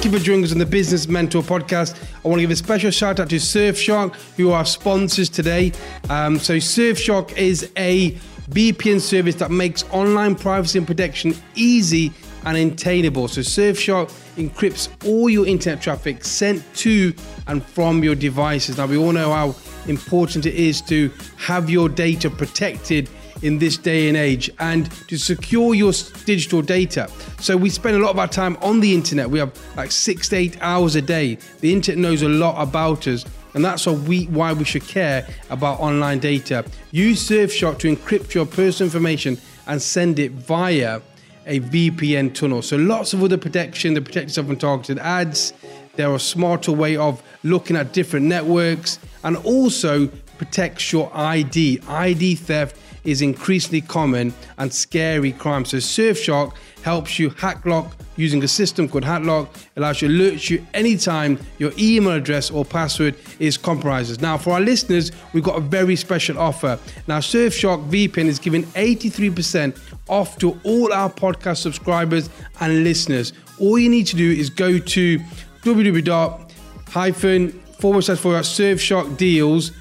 thank you for joining us on the Business Mentor podcast. I want to give a special shout out to Surfshark, who are sponsors today. Um, so, Surfshark is a VPN service that makes online privacy and protection easy and attainable. So, Surfshark encrypts all your internet traffic sent to and from your devices. Now, we all know how important it is to have your data protected in this day and age and to secure your digital data. So we spend a lot of our time on the internet. We have like six to eight hours a day. The internet knows a lot about us. And that's why we, why we should care about online data. Use Surfshark to encrypt your personal information and send it via a VPN tunnel. So lots of other protection. They protect yourself from targeted ads. There are smarter way of looking at different networks and also protects your ID. ID theft is increasingly common and scary crime. So Surfshark helps you hack lock using a system called HackLock. allows you to alert you anytime your email address or password is compromised. Now, for our listeners, we've got a very special offer. Now, Surfshark VPN is giving 83% off to all our podcast subscribers and listeners. All you need to do is go to www hyphen forward slash forward surfshark deals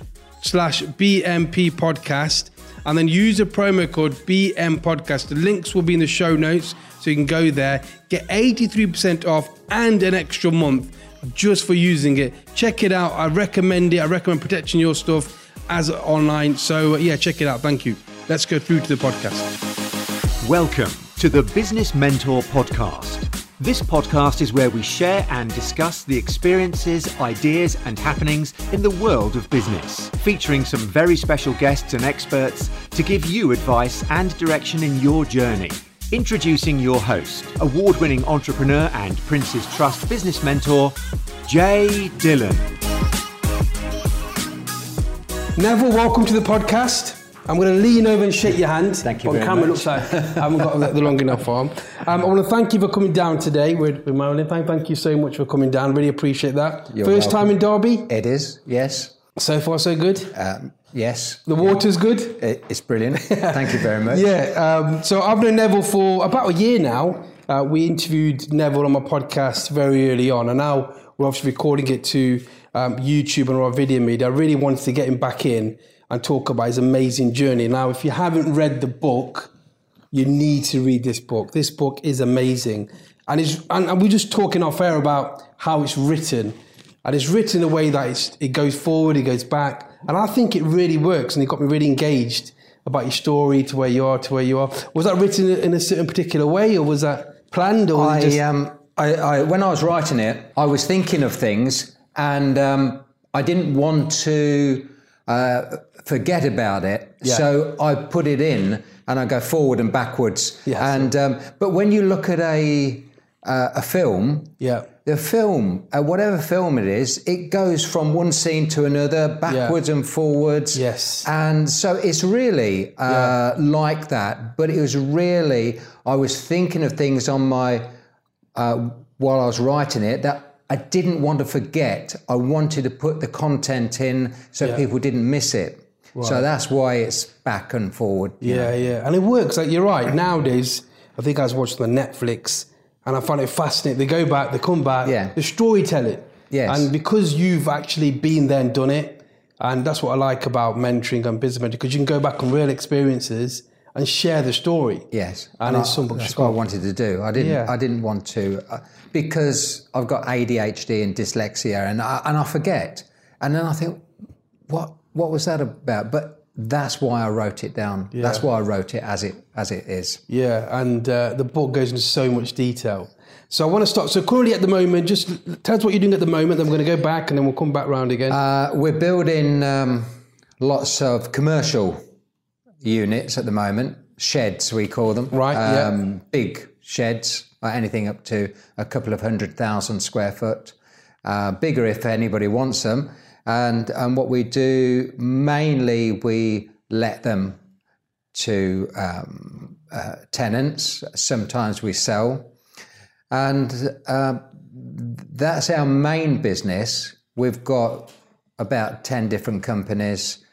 slash BMP podcast and then use the promo code BM podcast. The links will be in the show notes so you can go there, get 83% off and an extra month just for using it. Check it out. I recommend it. I recommend protecting your stuff as online. So, uh, yeah, check it out. Thank you. Let's go through to the podcast. Welcome to the Business Mentor Podcast. This podcast is where we share and discuss the experiences, ideas, and happenings in the world of business, featuring some very special guests and experts to give you advice and direction in your journey. Introducing your host, award winning entrepreneur and Prince's Trust business mentor, Jay Dillon. Neville, welcome to the podcast. I'm going to lean over and shake your hand. Thank you On very camera much. looks like I haven't got the long enough arm. Um, I want to thank you for coming down today with, with Marilyn. Thank, thank you so much for coming down. Really appreciate that. You're First time in Derby. It is, yes. So far, so good. Um, yes. The water's good. It, it's brilliant. Thank you very much. Yeah. Um, so I've known Neville for about a year now. Uh, we interviewed Neville on my podcast very early on, and now we're obviously recording it to um, YouTube and our video media. I really wanted to get him back in and talk about his amazing journey. Now, if you haven't read the book, you need to read this book. This book is amazing, and it's and, and we're just talking off air about how it's written, and it's written in a way that it's, it goes forward, it goes back, and I think it really works, and it got me really engaged about your story to where you are to where you are. Was that written in a certain particular way, or was that planned, or I, just um, I, I, when I was writing it, I was thinking of things and um, I didn't want to uh, forget about it. Yeah. So I put it in and I go forward and backwards. Yes. And um, But when you look at a, uh, a film, yeah, the film, uh, whatever film it is, it goes from one scene to another, backwards and forwards. Yes. And so it's really uh, like that. But it was really, I was thinking of things on my, uh, while I was writing it, that I didn't want to forget. I wanted to put the content in so Yeah. people didn't miss it. So that's why it's back and forward. you know. Yeah, yeah, and it works. Like you're right. Nowadays, I think I was watching the Netflix, and I find it fascinating. They go back, they come back. Yeah. the storytelling. Yes. and because you've actually been there and done it, and that's what I like about mentoring and business mentoring because you can go back on real experiences and share the story. Yes, And I- in some books that's what I wanted to do. I didn't. Yeah. I didn't want to uh, because I've got ADHD and dyslexia, and I, and I forget. And then I think, what what was that about? But that's why I wrote it down. That's why I wrote it as it as it is. Yeah, and uh, the book goes into so much detail. So I want to start. So currently at the moment, just tell us what you're doing at the moment. Then we're going to go back, and then we'll come back round again. Uh, we're building um, lots of commercial units at the moment, sheds we call them. Right, yeah. Um, Big sheds, uh, anything up to a couple of hundred thousand square foot. Uh, bigger if anybody wants them. And, and what we do mainly, we let them to um, uh, tenants. Sometimes we sell. And uh, that's our main business. We've got about 10 different companies.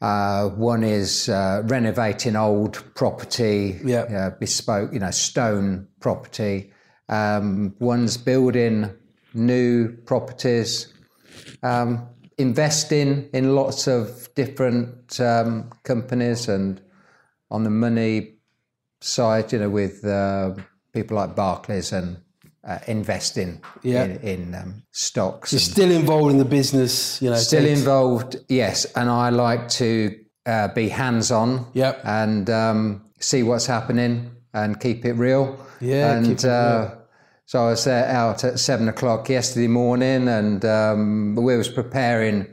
Uh, one is uh, renovating old property, Yeah. uh, bespoke, you know, stone property. Um, one's building new properties, um, investing in lots of different um, companies, and on the money side, you know, with uh, people like Barclays and uh, investing Yeah. in, in um, stocks. You're still involved in the business, you know. Still takes- involved, yes, and I like to uh, be hands-on Yep. and um, see what's happening and keep it real. Yeah, and uh, so I was there out at seven o'clock yesterday morning, and um, we was preparing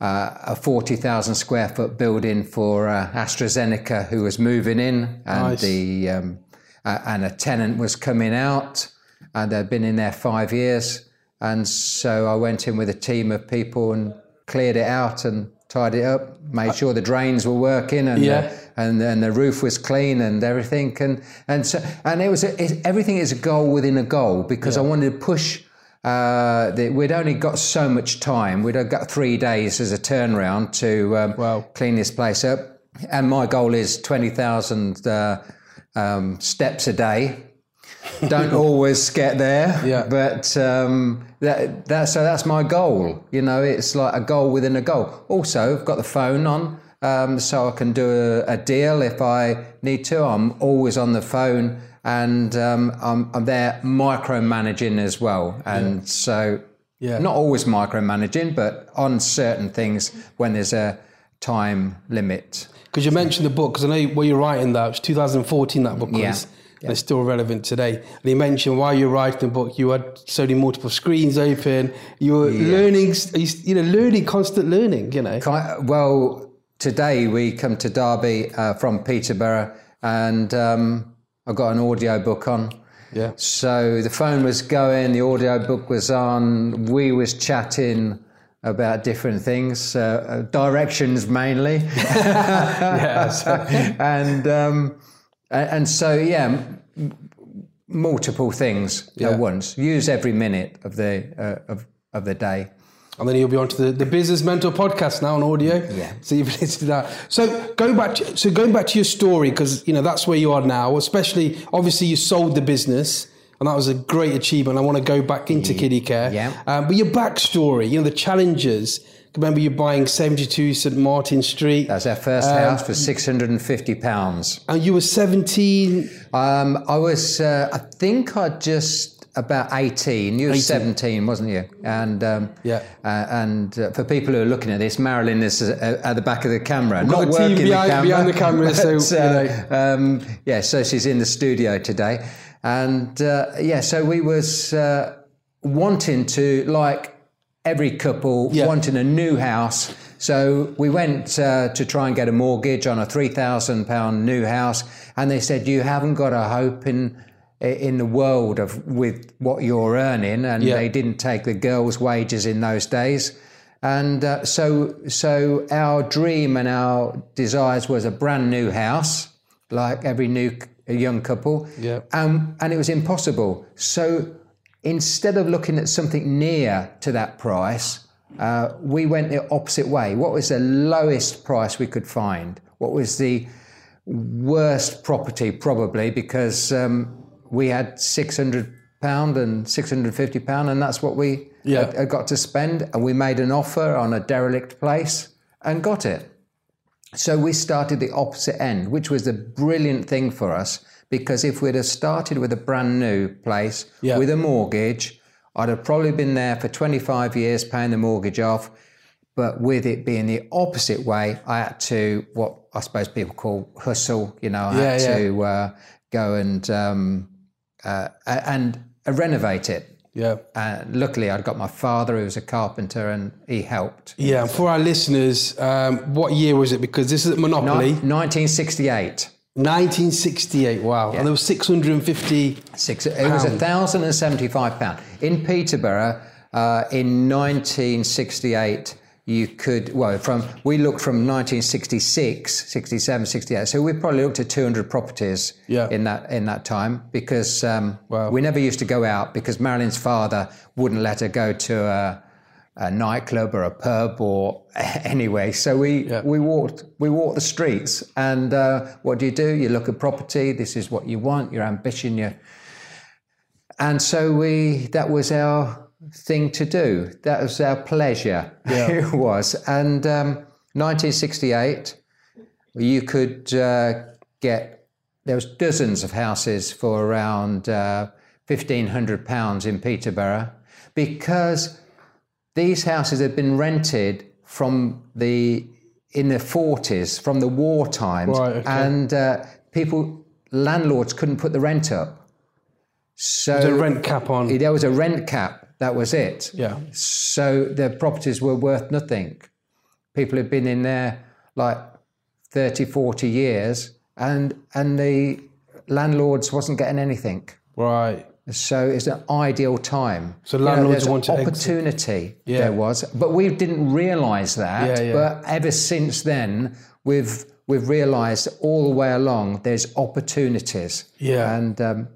uh, a forty thousand square foot building for uh, AstraZeneca, who was moving in, and Nice. the um, uh, and a tenant was coming out, and they'd been in there five years, and so I went in with a team of people and cleared it out and tied it up, made sure the drains were working, and Yeah. uh, and then the roof was clean and everything, and and so and it was a, it, everything is a goal within a goal because I wanted to push. Uh, the, we'd only got so much time. We'd have got three days as a turnaround to um, Wow. clean this place up, and my goal is twenty thousand uh, um, steps a day. Don't always get there, Yeah. but um, that, that so that's my goal. You know, it's like a goal within a goal. Also, I've got the phone on, um, so I can do a, a deal if I need to. I'm always on the phone, and um, I'm, I'm there micromanaging as well. And so, Yeah. not always micromanaging, but on certain things when there's a time limit. Because you mentioned the book, because I know where you're writing that, it was 2014 that book Yeah. Was, and it's still relevant today. And you mentioned while you're writing the book, you had so many multiple screens open, you were learning, you know, learning, constant learning, you know. Well, today we come to Derby uh, from Peterborough, and um, I got an audio book on. Yeah. So the phone was going, the audio book was on. We was chatting about different things, uh, uh, directions mainly, yeah. So, and um, and so yeah, multiple things Yeah. at once. Use every minute of the uh, of of the day. and then you'll be on to the, the Business Mentor podcast now on audio. Yeah. So you've listened to that. So going back to, so going back to your story, because, you know, that's where you are now, especially, obviously you sold the business and that was a great achievement. I want to go back into Kiddicare. Yeah. Um, but your backstory, you know, the challenges. Remember, you're buying 72 St. Martin Street. That's our first house for six hundred and fifty pounds. and you were 17. Um, I was, uh, I think I just about 18. You were 17, wasn't you? And um, Yeah. uh, and uh, for people who are looking at this, Marilyn is uh, at the back of the camera, got not working behind- the camera. behind the camera, so, but, uh, um, yeah, so she's in the studio today, and uh, yeah, so we was uh, wanting to like every couple Yeah. wanting a new house. So we went uh, to try and get a mortgage on a three thousand pound new house, and they said you haven't got a hope in in the world of with what you're earning, and Yeah. they didn't take the girls' wages in those days. And uh, so, so our dream and our desires was a brand new house, like every new young couple. Yeah. Um, and it was impossible. So instead of looking at something near to that price, uh, we went the opposite way. What was the lowest price we could find? What was the worst property, probably, because um, we had six hundred pound and six hundred fifty pound, and that's what we Yeah. had, had got to spend. And we made an offer on a derelict place and got it. So we started the opposite end, which was a brilliant thing for us because if we'd have started with a brand new place Yeah. with a mortgage, I'd have probably been there for 25 years paying the mortgage off. But with it being the opposite way, I had to, what I suppose people call hustle, you know, I had Yeah, yeah. to uh, go and, um, uh, and renovate it. Yeah. Uh, luckily, I'd got my father, who was a carpenter, and he helped. Yeah. For our listeners, um, what year was it? Because this is at Monopoly. 1968. 1968. Wow. And there was 650. Six, it was a thousand and seventy-five pound in Peterborough uh, in 1968. You could well from we looked from 1966, 67, 68. So we probably looked at 200 properties Yeah. in that in that time because um, Wow. we never used to go out because Marilyn's father wouldn't let her go to a, a nightclub or a pub or anyway. So we Yeah. we walked we walked the streets and uh, what do you do? You look at property. This is what you want. Your ambition. Your and so we that was our thing to do. That was our pleasure. Yeah. it was. And um, 1968, you could uh, get there was dozens of houses for around uh, 1500 pounds in Peterborough because these houses had been rented from the in the 40s from the war times Right, okay. and uh, people landlords couldn't put the rent up so The rent cap on. there was a rent cap that was it Yeah. so the properties were worth nothing people had been in there like 30 40 years and and the landlords wasn't getting anything Right. So it's an ideal time. So You know, landlords want to opportunity. Yeah. There was, but we didn't realise that. Yeah, yeah. But ever since then, we've we've realised all the way along there's opportunities. Yeah. and um,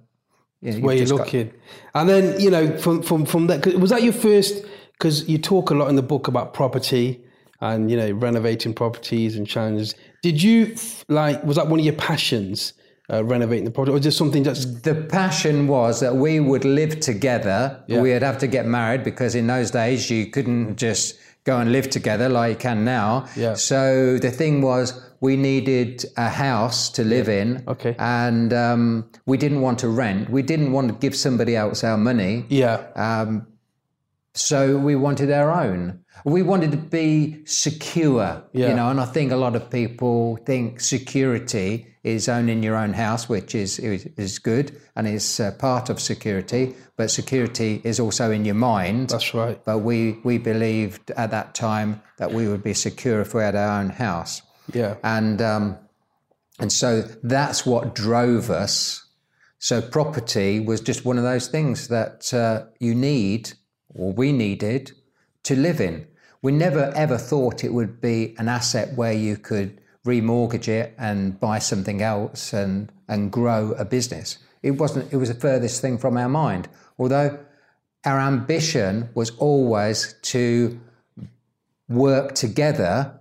you know, where you're just got- looking. And then, you know, from from from that, 'cause was that your first? Because you talk a lot in the book about property and you know renovating properties and challenges. Did you like? Was that one of your passions? Uh, renovating the project, or just something that's The passion was that we would live together. Yeah. We'd have to get married because in those days you couldn't just go and live together like you can now. Yeah. So the thing was, we needed a house to live in. Okay. And um, we didn't want to rent. We didn't want to give somebody else our money. yeah, Um, so we wanted our own. We wanted to be secure, Yeah. you know, and I think a lot of people think security is owning your own house, which is is, is good and is uh, part of security. But security is also in your mind. that's right. But we we believed at that time that we would be secure if we had our own house, Yeah, and um, and so that's what drove us. So property was just one of those things that uh, you need, or we needed, to live in. We never ever thought it would be an asset where you could remortgage it and buy something else and and grow a business. It wasn't. It was the furthest thing from our mind. Although our ambition was always to work together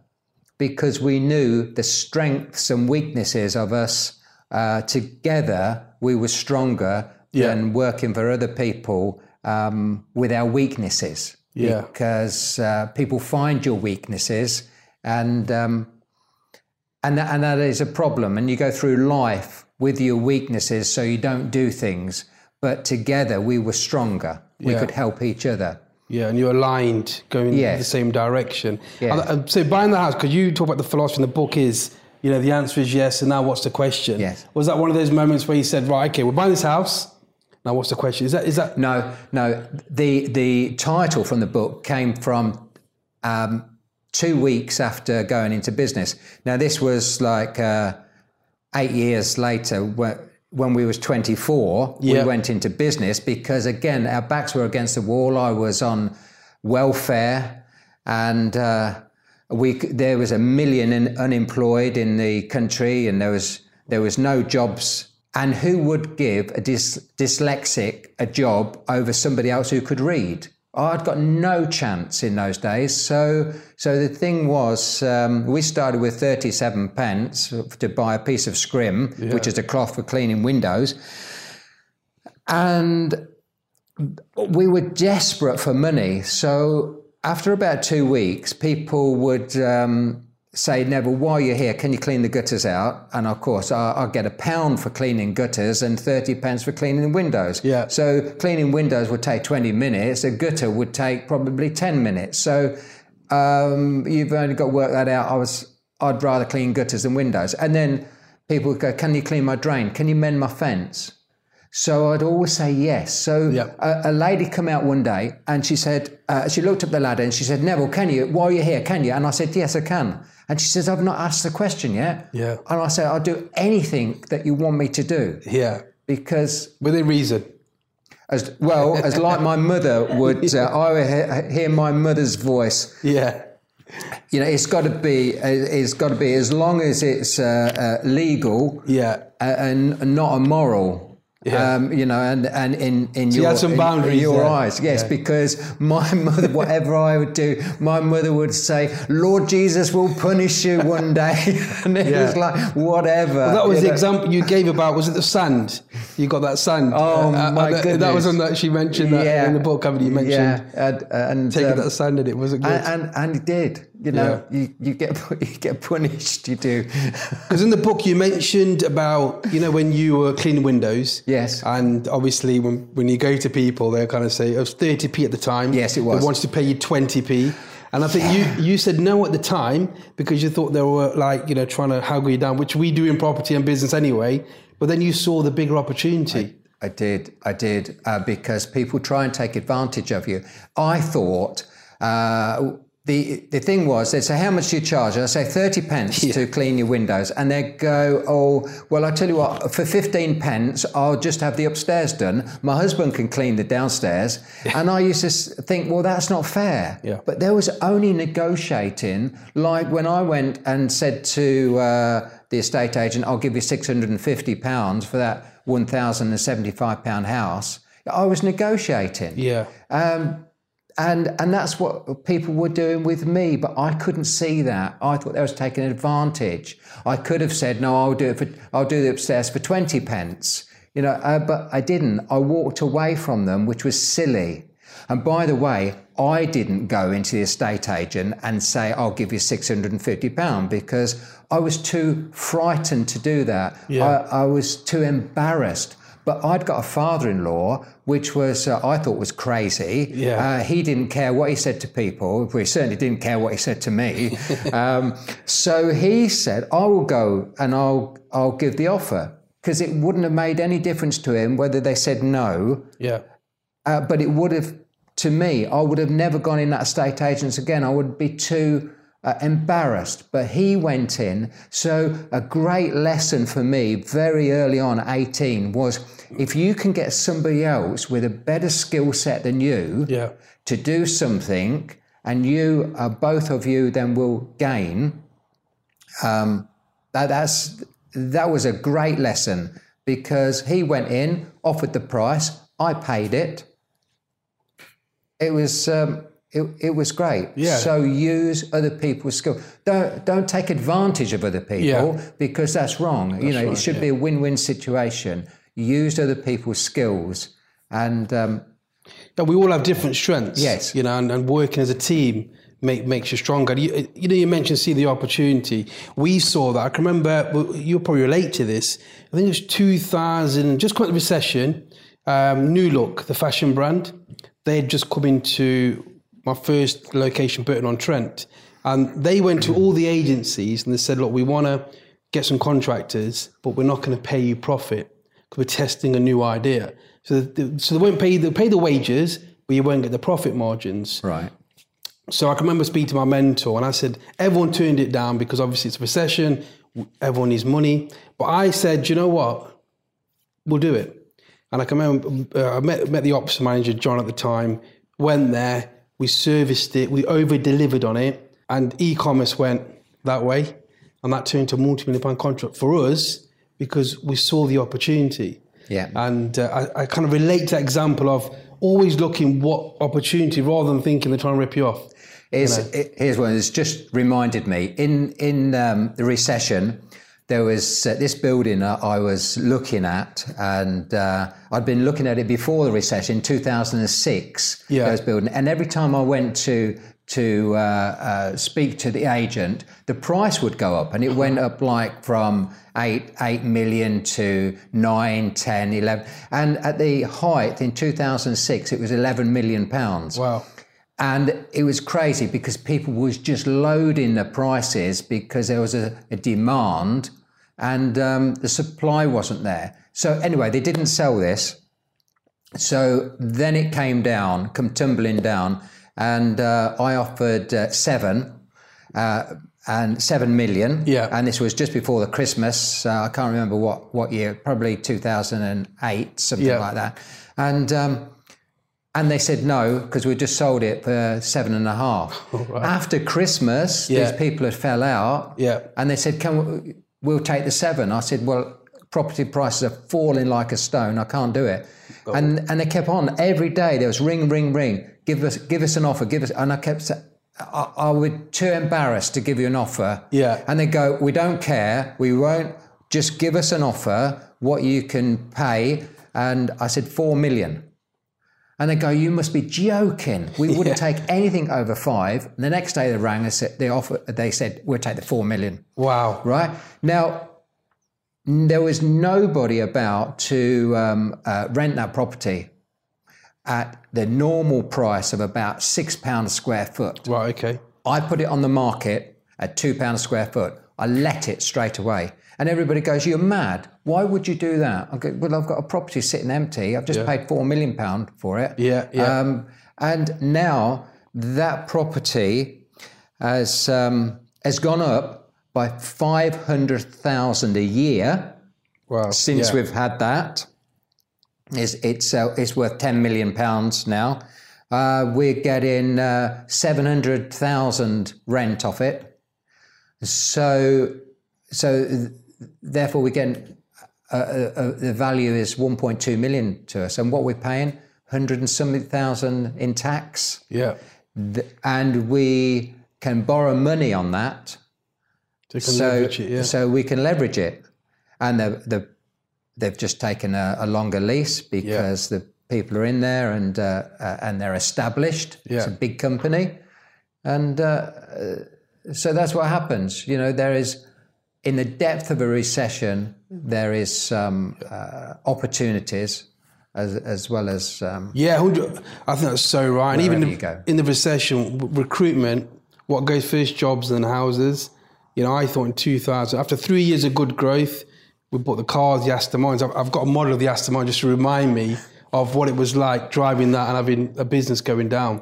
because we knew the strengths and weaknesses of us uh, together, we were stronger Yeah. than working for other people um, with our weaknesses. Yeah. Because uh, people find your weaknesses and um, and that, and that is a problem. And you go through life with your weaknesses, so you don't do things. But together, we were stronger. We Yeah. could help each other. yeah, and you're aligned, going Yes. the same direction. Yeah. And, and so buying the house, because you talk about the philosophy in the book is, you know, the answer is yes, and now what's the question? Yes. Was that one of those moments where you said, right, okay, we're buying this house. Now what's the question? Is that is that No, no. The the title from the book came from um, two weeks after going into business. Now this was like uh, eight years later when, when we was 24 Yeah. we went into business because again our backs were against the wall i was on welfare and uh, we there was a million in, unemployed in the country and there was there was no jobs and who would give a dys, dyslexic a job over somebody else who could read I'd got no chance in those days. So, so the thing was, um, we started with 37 pence to buy a piece of scrim, which is a cloth for cleaning windows. And we were desperate for money. So after about two weeks, people would um, say, Neville, while you're here, can you clean the gutters out? And of course, I- I'll get a pound for cleaning gutters and 30 pence for cleaning windows. Yeah. So cleaning windows would take 20 minutes. A gutter would take probably 10 minutes. So um, you've only got to work that out. I was, I'd rather clean gutters than windows. And then people would go, can you clean my drain? Can you mend my fence? So I'd always say yes. So Yeah. a, a lady come out one day and she said, uh, she looked up the ladder and she said, Neville, can you, while you're here, can you? And I said, yes, I can. And she says, I've not asked the question yet. Yeah. And I said, I'll do anything that you want me to do yeah because within reason? as well as like my mother would, uh, I would he- hear my mother's voice. Yeah, You know, it's got to be, it's got to be as long as it's uh, uh, legal yeah, uh, and not immoral. Yeah. Um, you know, and and in in you your had some boundaries in your there. eyes, yes, Yeah. because my mother, whatever I would do, my mother would say, "Lord Jesus will punish you one day," and it Yeah. was like whatever. That was the know. example you gave about. Was it the sand? You got that sand. Oh, Uh, uh, my that, goodness! That was one that she mentioned that in the book. Haven't you mentioned Yeah, and, and taking um, that sand in it? Was it good? and, and and it did. You know, you, you get you get punished. You do. Because in the book you mentioned about you know when you were cleaning windows. Yes. And obviously when when you go to people, they kind of say it was thirty p at the time. Yes, it was. They wanted to pay you twenty p. And I think you, you said no at the time because you thought they were like, you know, trying to haggle you down, which we do in property and business anyway. But then you saw the bigger opportunity. I did, I did, uh, because people try and take advantage of you. I thought uh, the the thing was they'd say, "How much do you charge?" I say thirty pence to clean your windows, and they'd go, "Oh, well, I tell you what, for fifteen pence, I'll just have the upstairs done. My husband can clean the downstairs." And I used to think, "Well, that's not fair." Yeah. But there was only negotiating, like when I went and said to uh, the estate agent, "I'll give you six hundred and fifty pounds for that one thousand and seventy-five pound house." I was negotiating. Yeah. Um, and and that's what people were doing with me, but I couldn't see that. I thought they was taking advantage. I could have said, "No, I'll do it for I'll do the upstairs for twenty pence," you know, uh, but I didn't. I walked away from them, which was silly. And by the way, I didn't go into the estate agent and say, "I'll give you six hundred and fifty pound because I was too frightened to do that. Yeah. I, I was too embarrassed. But I'd got a father-in-law, which was uh, I thought was crazy. Yeah. Uh, he didn't care what he said to people. He certainly didn't care what he said to me. um, so he said, "I will go and I'll I'll give the offer." Because it wouldn't have made any difference to him whether they said no, Yeah. uh, but it would have, to me, I would have never gone in that estate agents again. I would be too uh, embarrassed. But he went in. So a great lesson for me very early on, at 18, was if you can get somebody else with a better skill set than you Yeah. to do something, and you, uh, both of you, then will gain. Um, that, that's that was a great lesson because he went in, offered the price, I paid it. It was um, it, it was great. Yeah. So use other people's skill. Don't don't take advantage of other people Yeah. because that's wrong. you know, it right, should be a win-win situation. Use other people's skills and um, Yeah, we all have different strengths. Yes. You know, and, and working as a team make, makes you stronger. You, you know, you mentioned see the opportunity. We saw that. I can remember, well, you'll probably relate to this. I think it was 2000, just quite the recession. Um, New Look, the fashion brand, they had just come into my first location, Burton on Trent. And they went to all the agencies and they said, look, we want to get some contractors, but we're not going to pay you profit because we're testing a new idea. So, the, so they won't pay the pay the wages, but you won't get the profit margins. right. So I can remember speaking to my mentor, and I said everyone turned it down because obviously it's a recession, everyone needs money. But I said, you know what, we'll do it. And I can remember uh, I met, met the ops manager John at the time. Went there, we serviced it, we over delivered on it, and e-commerce went that way, and that turned to a multi-million pound contract for us because we saw the opportunity. Yeah. And uh, I, I kind of relate to that example of always looking what opportunity rather than thinking they're trying to rip you off. Is it, here's one that's just reminded me in in um, the recession. There was uh, this building I was looking at, and uh, I'd been looking at it before the recession, 2006. Yeah. Those building, and every time I went to to uh, uh, speak to the agent, the price would go up, and it went up like from eight eight million to nine, 10, 11. and at the height in 2006, it was 11 million pounds. Wow. And it was crazy because people was just loading the prices because there was a, a demand and um, the supply wasn't there. So anyway, they didn't sell this. So then it came down, come tumbling down, and uh, I offered uh, seven. Uh, and seven million, Yeah. And this was just before the Christmas. Uh, I can't remember what what year, probably two thousand and eight, something Yeah. like that. And um, and they said no because we just sold it for seven and a half. After Christmas, Yeah. these people had fell out. Yeah. And they said, "Can we, we'll take the seven. I said, "Well, property prices are falling like a stone. I can't do it. And and they kept on every day. There was ring, ring, ring. Give us, give us an offer. Give us. And I kept saying, I, I would too embarrassed to give you an offer. Yeah. And they go, we don't care. We won't. Just give us an offer. What you can pay. And I said four million. And they go, you must be joking. We wouldn't take anything over five. And the next day they rang. They said they offer. They said we'll take the four million. Wow. Right now, there was nobody about to um, uh, rent that property at the normal price of about six pounds a square foot. Right. Okay. I put it on the market at two pounds a square foot. I let it straight away. And everybody goes, You're mad. Why would you do that? I go, Well, I've got a property sitting empty. I've just Yeah. paid four million pound for it. Yeah, yeah. Um, and now that property has um, has gone up by five hundred thousand a year Wow. since yeah. we've had that. It's it's uh, it's worth ten million pounds now. Uh, we're getting uh, seven hundred thousand rent off it. So so th- therefore we get uh, uh, uh, the value is one point two million to us, and what we're paying hundred and something thousand in tax, Yeah. And we can borrow money on that So, it, yeah. so we can leverage it. And the, the, they've just taken a, a longer lease because the people are in there and, uh, uh, and they're established. It's a big company. And uh, so that's what happens. You know, there is, in the depth of a recession, there is some uh, opportunities as, as well as. Um, Yeah, 100 I think that's so right. And even Wherever in you go. the, in the recession, recruitment, what goes first, jobs and houses. You know, I thought in 2000, after three years of good growth, we bought the cars, the Aston Martins. I've, I've got a model of the Aston Martin just to remind me of what it was like driving that and having a business going down.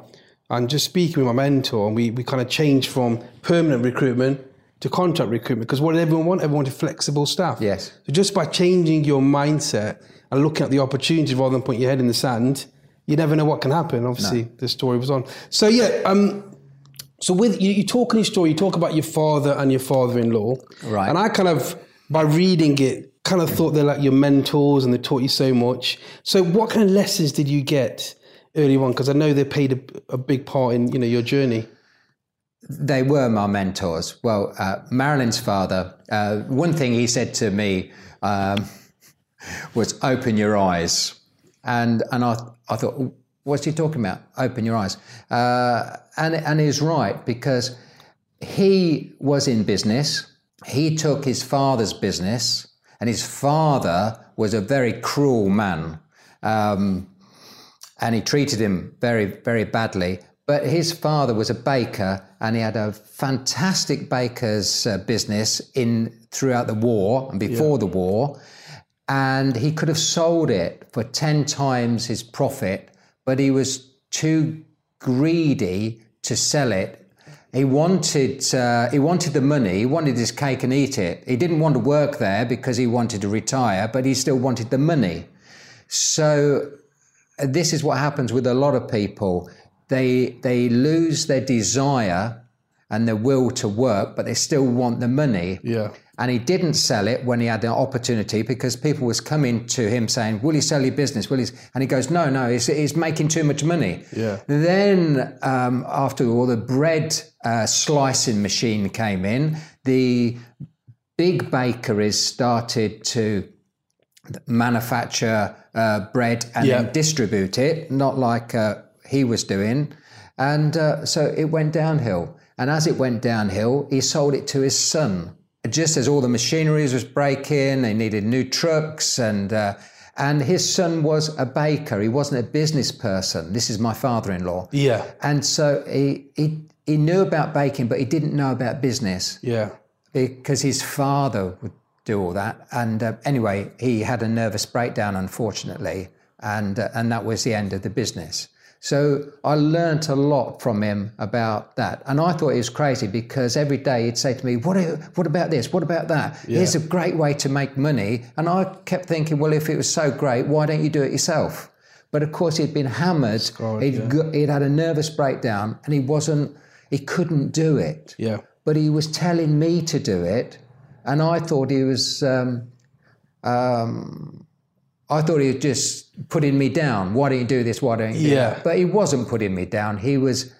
And just speaking with my mentor, and we, we kind of changed from permanent recruitment to contract recruitment because what did everyone want? Everyone wanted flexible staff. Yes. So just by changing your mindset and looking at the opportunity rather than putting your head in the sand, you never know what can happen. Obviously, the story was on. So yeah, um, so with you, you talk in your story, you talk about your father and your father-in-law, Right. And I kind of, by reading it, kind of thought they're like your mentors and they taught you so much. So what kind of lessons did you get early on? Because I know they played a, a big part in you know your journey. they were my mentors. Well, uh, Marilyn's father, uh, one thing he said to me um, was open your eyes. And, and I, I thought, what's he talking about? Open your eyes. Uh, and, and he's right because he was in business. He took his father's business, and his father was a very cruel man. Um, and he treated him very, very badly. But his father was a baker, and he had a fantastic baker's uh, business in throughout the war and before the war. And he could have sold it for ten times his profit, but he was too greedy to sell it. He wanted uh, he wanted the money. He wanted his cake and eat it. He didn't want to work there because he wanted to retire, but he still wanted the money. So uh, this is what happens with a lot of people. They they lose their desire and their will to work, but they still want the money. Yeah. And he didn't sell it when he had the opportunity because people was coming to him saying, "Will you sell your business? Will he?" And he goes, "No, no, he's, he's making too much money." Yeah. Then um, after all, the bread uh, slicing machine came in. The big bakeries started to manufacture uh, bread and Yeah. then distribute it, not like uh, he was doing. And uh, so it went downhill. And as it went downhill, he sold it to his son. Just as all the machineries was breaking, they needed new trucks, and uh, and his son was a baker. He wasn't a business person. This is my father-in-law. Yeah. And so he he he knew about baking, but he didn't know about business Yeah. because his father would do all that. And uh, anyway, he had a nervous breakdown, unfortunately, and uh, and that was the end of the business. So I learnt a lot from him about that, and I thought he was crazy because every day he'd say to me, "What? What about this? What about that? Here's a great way to make money." And I kept thinking, "Well, if it was so great, why don't you do it yourself?" But of course, he'd been hammered. he'd, got, he'd had a nervous breakdown, and he wasn't. He couldn't do it Yeah. but he was telling me to do it, and I thought he was. Um, um, I thought he was just putting me down. Why don't you do this? Why don't you Yeah. that? But he wasn't putting me down. He was,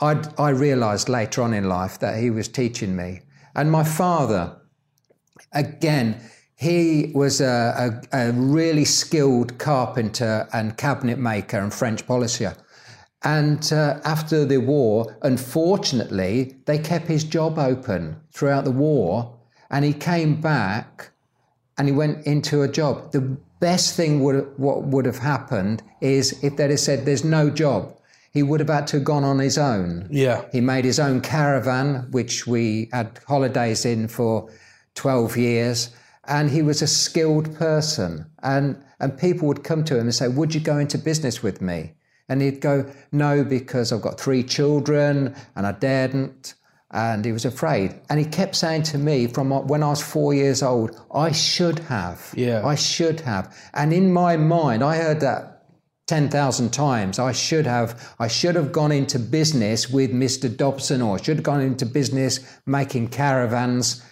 I, I realized later on in life that he was teaching me. And my father, again, he was a, a, a really skilled carpenter and cabinet maker and French polisher. And uh, after the war, unfortunately, they kept his job open throughout the war. And he came back and he went into a job. The best thing would what would have happened is if they'd have said there's no job, he would have had to have gone on his own. Yeah. He made his own caravan, which we had holidays in for 12 years. And he was a skilled person. And, and people would come to him and say, Would you go into business with me? And he'd go, No, because I've got three children and I daren't. And he was afraid. And he kept saying to me from uh, when I was four years old, I should have. Yeah. I should have. And in my mind, I heard that 10,000 times. I should have I should have gone into business with Mr. Dobson or I should have gone into business making caravans.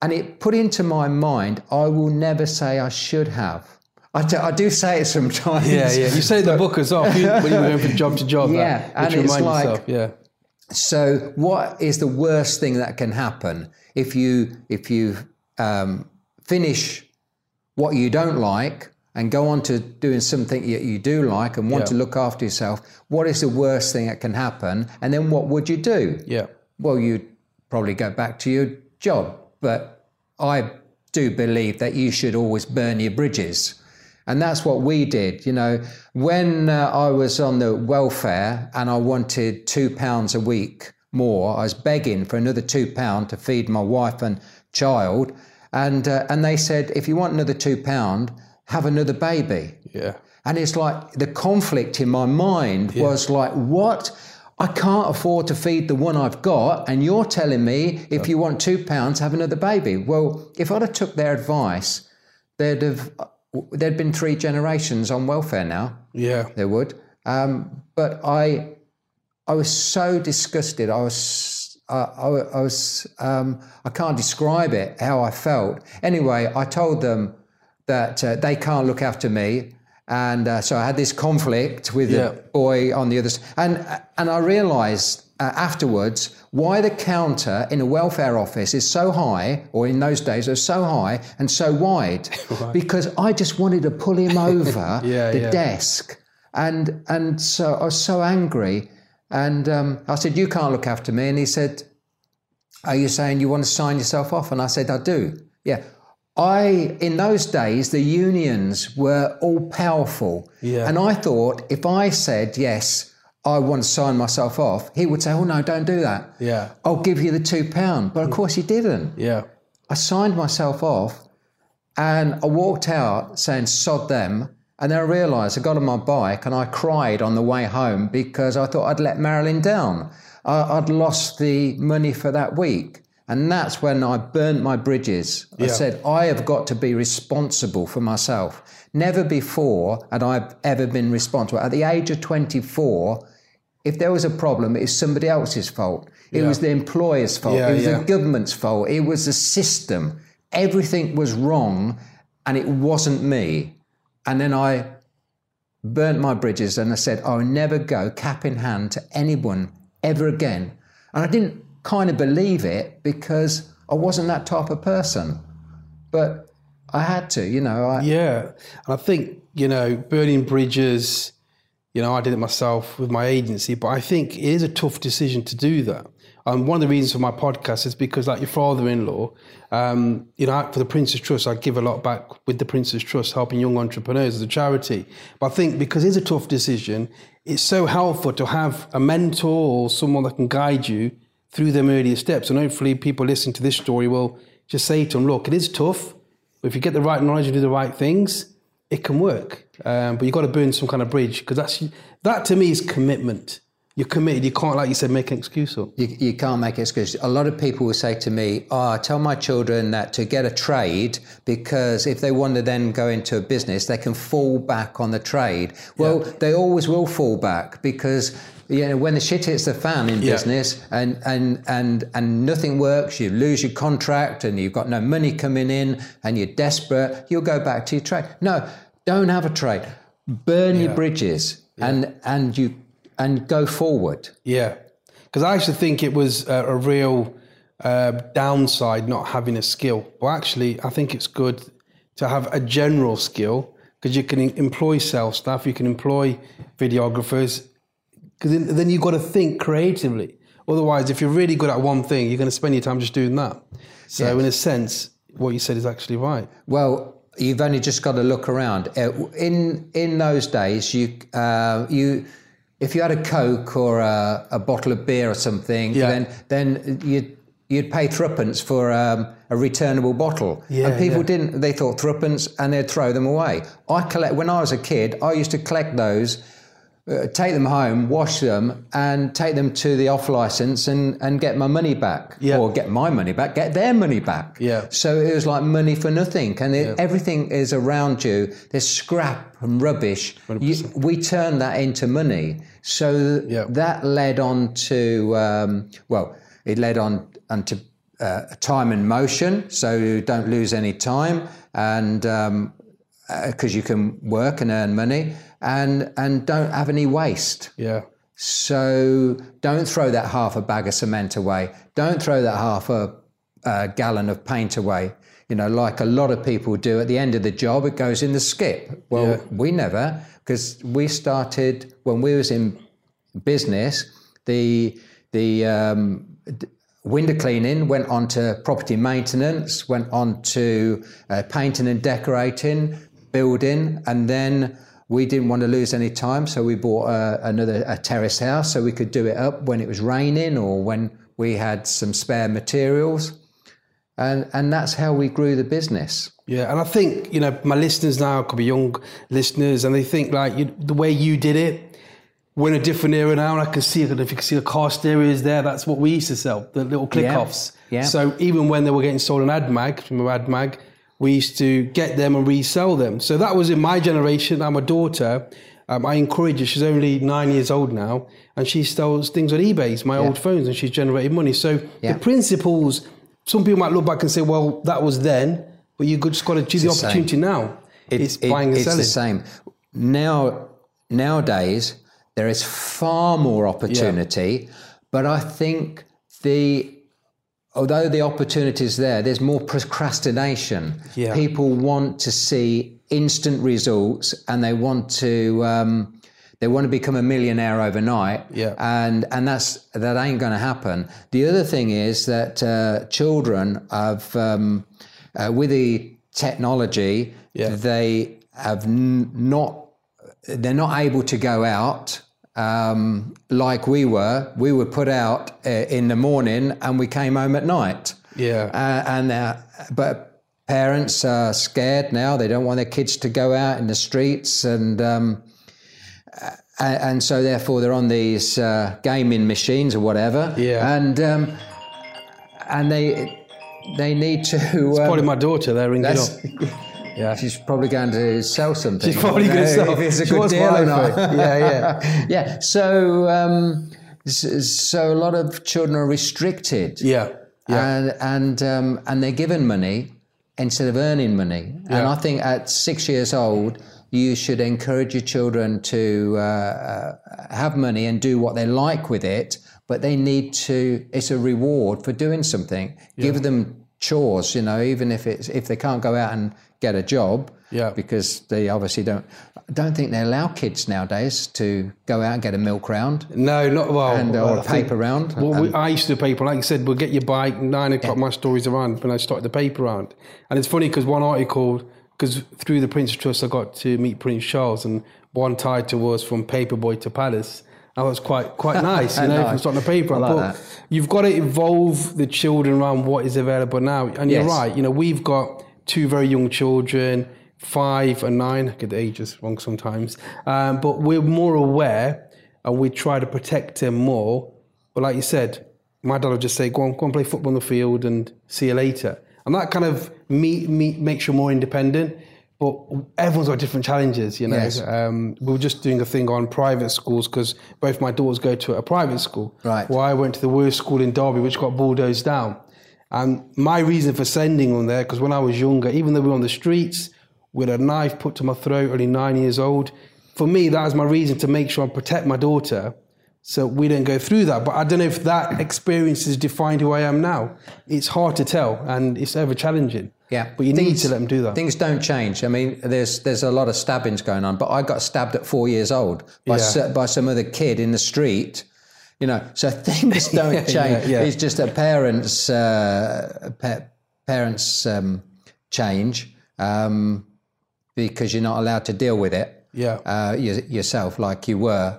And it put into my mind, I will never say I should have. I do, I do say it sometimes. Yeah, yeah. You say the book as well you, when you're going from job to job. Yeah, that, and it's like- yourself. Yeah. So, what is the worst thing that can happen if you if you um, finish what you don't like and go on to doing something that you do like and want Yeah. to look after yourself? What is the worst thing that can happen? And then what would you do? Yeah. Well, you'd probably go back to your job, but I do believe that you should always burn your bridges. And that's what we did. You know, when uh, I was on the welfare and I wanted two pounds a week more, I was begging for another two pound to feed my wife and child. And, uh, and they said, if you want another two pound, have another baby. Yeah. And it's like the conflict in my mind was like, what? I can't afford to feed the one I've got, and you're telling me if you want two pounds, have another baby. Well, if I'd have took their advice, they'd have there'd been three generations on welfare now. Yeah. There would. Um, but I, I was so disgusted. I was, I, I, I was, um, I can't describe it how I felt. Anyway, I told them that uh, they can't look after me, and uh, so I had this conflict with Yeah. the boy on the other side, and and I realised. Uh, afterwards, why the counter in a welfare office is so high, or in those days, was so high and so wide, because I just wanted to pull him over Yeah, the yeah. desk. And and so I was so angry. And um, I said, You can't look after me. And he said, Are you saying you want to sign yourself off? And I said, I do. Yeah. I, in those days, the unions were all powerful. Yeah. And I thought if I said, Yes, I want to sign myself off, he would say, Oh, no, don't do that. Yeah. I'll give you the two pound. But of course, he didn't. Yeah. I signed myself off and I walked out saying, sod them. And then I realised I got on my bike and I cried on the way home because I thought I'd let Marilyn down. I, I'd lost the money for that week. And that's when I burnt my bridges. I said, I have got to be responsible for myself. Never before had I ever been responsible. At the age of 24, if there was a problem, it was somebody else's fault. It Yeah. was the employer's fault. Yeah, it was yeah. the government's fault. It was the system. Everything was wrong, and it wasn't me. And then I burnt my bridges and I said, I'll never go cap in hand to anyone ever again. And I didn't kind of believe it because I wasn't that type of person. But I had to, you know. I, Yeah. And I think, you know, burning bridges, you know, I did it myself with my agency, but I think it is a tough decision to do that. And one of the reasons for my podcast is because, like your father-in-law, um, you know, for the Prince's Trust, I give a lot back with the Prince's Trust, helping young entrepreneurs as a charity. But I think because it's a tough decision, it's so helpful to have a mentor or someone that can guide you through them earlier steps. And hopefully, people listening to this story will just say to them, "Look, it is tough, but if you get the right knowledge and do the right things, it can work. Um, but you've got to burn some kind of bridge because that's that to me is commitment. You're committed. You can't, like you said, make an excuse up. You, you can't make excuses. A lot of people will say to me, oh, I tell my children that to get a trade, because if they want to then go into a business, they can fall back on the trade. Well, they always will fall back because you know, when the shit hits the fan in Yeah. business and, and, and, and nothing works, you lose your contract and you've got no money coming in and you're desperate, you'll go back to your trade. No, don't have a trade. Burn your bridges and, and you, and go forward. Yeah, because I actually think it was a, a real uh, downside not having a skill. But actually, I think it's good to have a general skill because you can employ sales staff, you can employ videographers, because then, then you've got to think creatively. Otherwise, if you're really good at one thing, you're going to spend your time just doing that. So, in a sense, what you said is actually right. Well, you've only just got to look around. Uh, In in those days, you uh, you if you had a Coke or a, a bottle of beer or something, Yeah. then then you'd you'd pay threepence for um, a returnable bottle. Yeah, and people yeah. didn't. They thought threepence, and they'd throw them away. I collect when I was a kid. I used to collect those. Uh, take them home, wash them, and take them to the off license and, and get my money back, Yeah. or get my money back, get their money back. Yeah. So it was like money for nothing, and it, everything is around you. There's scrap and rubbish. You, we turn that into money. So Yeah. that led on to um, well, it led on onto uh, time and motion. So you don't lose any time, and because you can work and earn money, and and don't have any waste. Yeah. So don't throw that half a bag of cement away. Don't throw that half a, a gallon of paint away. You know, like a lot of people do at the end of the job, it goes in the skip. Well, Yeah. we never, because we started when we was in business. The the um, window cleaning went on to property maintenance, went on to uh, painting and decorating, building, and then we didn't want to lose any time, so we bought uh, another a terrace house so we could do it up when it was raining or when we had some spare materials, and and that's how we grew the business. Yeah, and I think you know my listeners now could be young listeners, and they think like you, the way you did it. We're in a different era now, and I can see. I if you can see the car stereos there. That's what we used to sell, the little click offs. Yeah. So even when they were getting sold on AdMag from AdMag, we used to get them and resell them. So that was in my generation. I'm a daughter, um, I encourage her. She's only nine years old now, and she sells things on eBay, my old phones, and she's generated money. So Yeah. the principles. Some people might look back and say, "Well, that was then," but you just got to do the the same. opportunity now. it's it- buying and it's selling. the same. Now, nowadays, there is far more opportunity, but I think the although the opportunity is there, there's more procrastination. Yeah. People want to see instant results, and they want to. Um, they want to become a millionaire overnight, Yeah. and and that's that ain't going to happen. The other thing is that uh, children have um, uh, with the technology, Yeah. they have n- not they're not able to go out um, like we were. We were put out uh, in the morning and we came home at night. Yeah. Uh, and uh, but parents are scared now. They don't want their kids to go out in the streets and. Um, and so, therefore, they're on these uh, gaming machines or whatever, Yeah. and um, and they they need to. um, Probably my daughter there ringing up. Yeah. She's probably going to sell something. She's probably going to sell. if it's a She good deal or not. Yeah, yeah. yeah. So, um, so a lot of children are restricted. Yeah. Yeah. And and um, and they're given money instead of earning money. And I think at six years old, you should encourage your children to uh, uh, have money and do what they like with it. But they need to. It's a reward for doing something. Give them chores. You know, even if it's if they can't go out and get a job. Yeah. Because they obviously don't. I don't think they allow kids nowadays to go out and get a milk round No, not well. and uh, well, or I a paper round. Well, we, I used to do paper. Like you said, we'll get your bike, nine o'clock, my stories around when I started the paper round. And it's funny because one article, because through the Prince's Trust, I got to meet Prince Charles, and one title was From Paperboy to Palace. That was quite quite nice, you know, Nice. from starting the paper I round. like but that. you've got to involve the children around what is available now. And you're right, you know, we've got two very young children, five and nine. I get the ages wrong sometimes. Um, but we're more aware and we try to protect them more. But like you said, my dad would just say, go on, go and play football on the field and see you later. And that kind of me, me, makes you more independent. but everyone's got different challenges, you know. Yes. Um, we were just doing a thing on private schools because both my daughters go to a private school. Right. Well, I went to the worst school in Derby, which got bulldozed down. And my reason for sending them there, because when I was younger, even though we were on the streets with a knife put to my throat, only nine years old, for me, that was my reason to make sure I protect my daughter so we don't go through that. But I don't know if that experience has defined who I am now. It's hard to tell and it's ever challenging. Yeah, But you need to let them do that. Things don't change. I mean, there's there's a lot of stabbings going on, but I got stabbed at four years old by Yeah. by some other kid in the street. You know, so things don't Yeah, change. yeah, yeah. It's just that parents uh, pa- parents um, change um, because you're not allowed to deal with it Yeah. uh, y- yourself like you were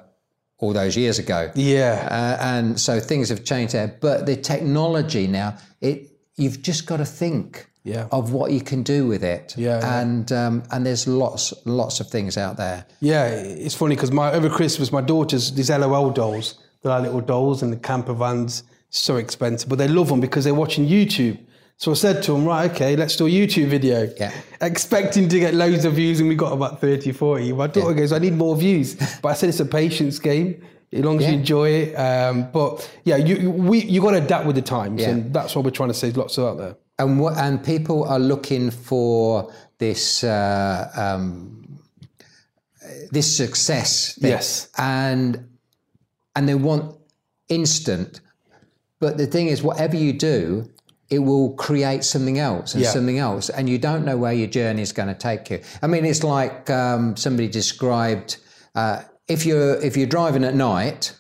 all those years ago. Yeah. Uh, and so things have changed there. But the technology now, it you've just got to think Yeah. of what you can do with it. Yeah, yeah. And um, and there's lots lots of things out there. Yeah, it's funny because my over Christmas, my daughter's these LOL dolls. They're like little dolls, and the camper vans so expensive, but they love them because they're watching YouTube. So I said to them, right, okay, let's do a YouTube video. Yeah. Expecting to get loads of views, and we got about 30, 40. My daughter goes, I need more views. But I said it's a patience game. As long as you enjoy it, um, but yeah, you we you got to adapt with the times, Yeah. and that's what we're trying to say. There's lots of out there. And what and people are looking for this uh, um, this success. thing. Yes. And and they want instant. But the thing is, whatever you do, it will create something else and Yeah. something else, and you don't know where your journey is going to take you. I mean, it's like um, somebody described: uh, if you're if you're driving at night,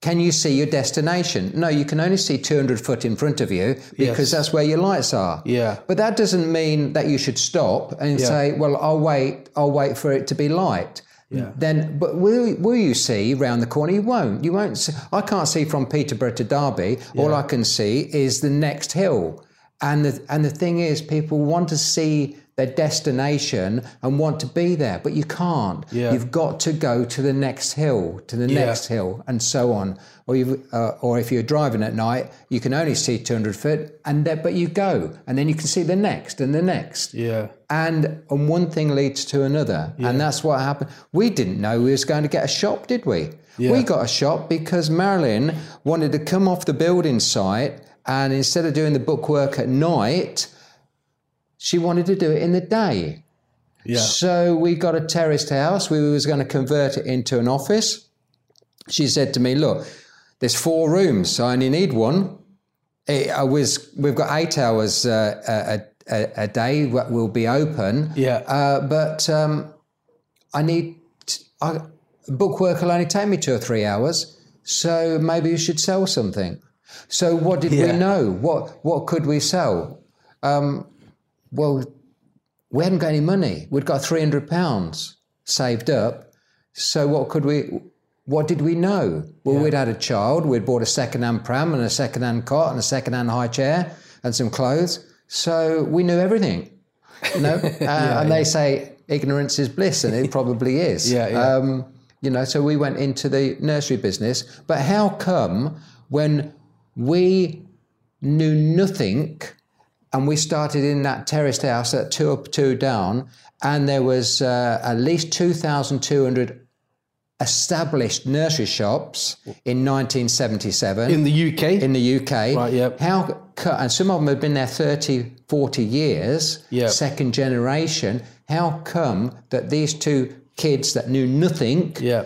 can you see your destination? No, you can only see 200 foot in front of you because Yes. that's where your lights are. Yeah. But that doesn't mean that you should stop and Yeah. say, "Well, I'll wait. I'll wait for it to be light." Yeah. Then, but will will you see round the corner? You won't. You won't. See, I can't see from Peterborough to Derby. All I can see is the next hill. And the and the thing is, people want to see their destination and want to be there, but you can't. Yeah. You've got to go to the next hill, to the Yeah. next hill, and so on. Or you, uh, or if you're driving at night, you can only see 200 foot, and then, but you go, and then you can see the next and the next. Yeah. And and one thing leads to another, and that's what happened. We didn't know we was going to get a shop, did we? Yeah. We got a shop because Marilyn wanted to come off the building site, and instead of doing the bookwork at night, she wanted to do it in the day. Yeah. So we got a terraced house. We was going to convert it into an office. She said to me, "Look, there's four rooms, so I only need one. It, I was, we've got eight hours uh, a, a, a day that will be open. Yeah. Uh, but um, I need I, bookwork will only take me two or three hours. So maybe you should sell something. So what did Yeah. we know? What what could we sell? Um, well, we hadn't got any money. We'd got three hundred pounds saved up. So what could we? What did we know? Well, we'd had a child. We'd bought a second-hand pram and a second-hand cot and a second-hand high chair and some clothes. So we knew everything. You know, uh, and they say ignorance is bliss, and it probably is. Yeah, yeah. Um, you know, so we went into the nursery business. But how come when we knew nothing and we started in that terraced house at two up, two down, and there was uh, at least 2,200 established nursery shops in 1977 In the UK. in the UK. Right, yep. How and some of them have been there 30, 40 years, Yep. second generation. How come that these two kids that knew nothing yeah.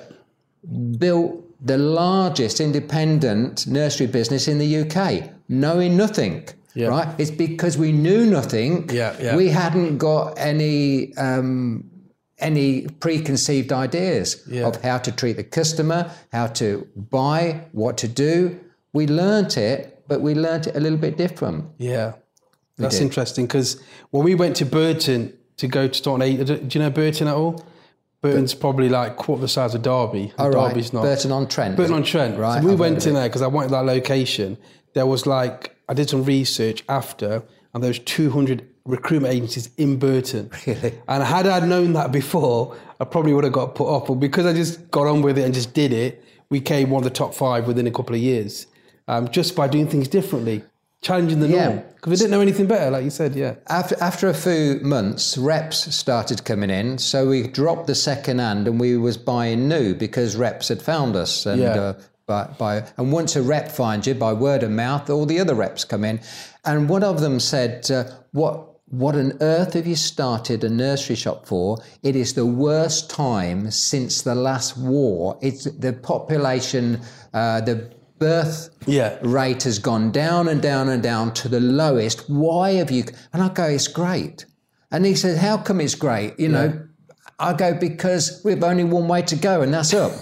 built the largest independent nursery business in the UK, knowing nothing? Yeah. Right? It's because we knew nothing. Yeah, yeah. We hadn't got any um, any preconceived ideas Yeah. of how to treat the customer, how to buy, what to do. We learnt it, but we learnt it a little bit different. Yeah, that's did. interesting because when we went to Burton to go to Eight, do you know Burton at all? Burton's probably like quarter the size of Derby. Right, Derby's not. Burton on Trent. Burton on Trent. Right, So we went in it. there because I wanted that location. There was like I did some research after, and there was 200 recruitment agencies in Burton. Really? And had I known that before, I probably would have got put off. But because I just got on with it and just did it, we came one of the top five within a couple of years, um, just by doing things differently. challenging the Yeah. norm because we didn't know anything better, like you said. Yeah. After after a few months, reps started coming in, so we dropped the second hand and we was buying new because reps had found us. And Yeah. uh, by, by and once a rep finds you by word of mouth, all the other reps come in, and one of them said, uh, "What?" What on earth have you started a nursery shop for? It is the worst time since the last war. It's the population, uh, the birth Yeah. rate has gone down and down and down to the lowest. Why have you? And I go, it's great. And he said, how come it's great? You know, I go because we've only one way to go, and that's up.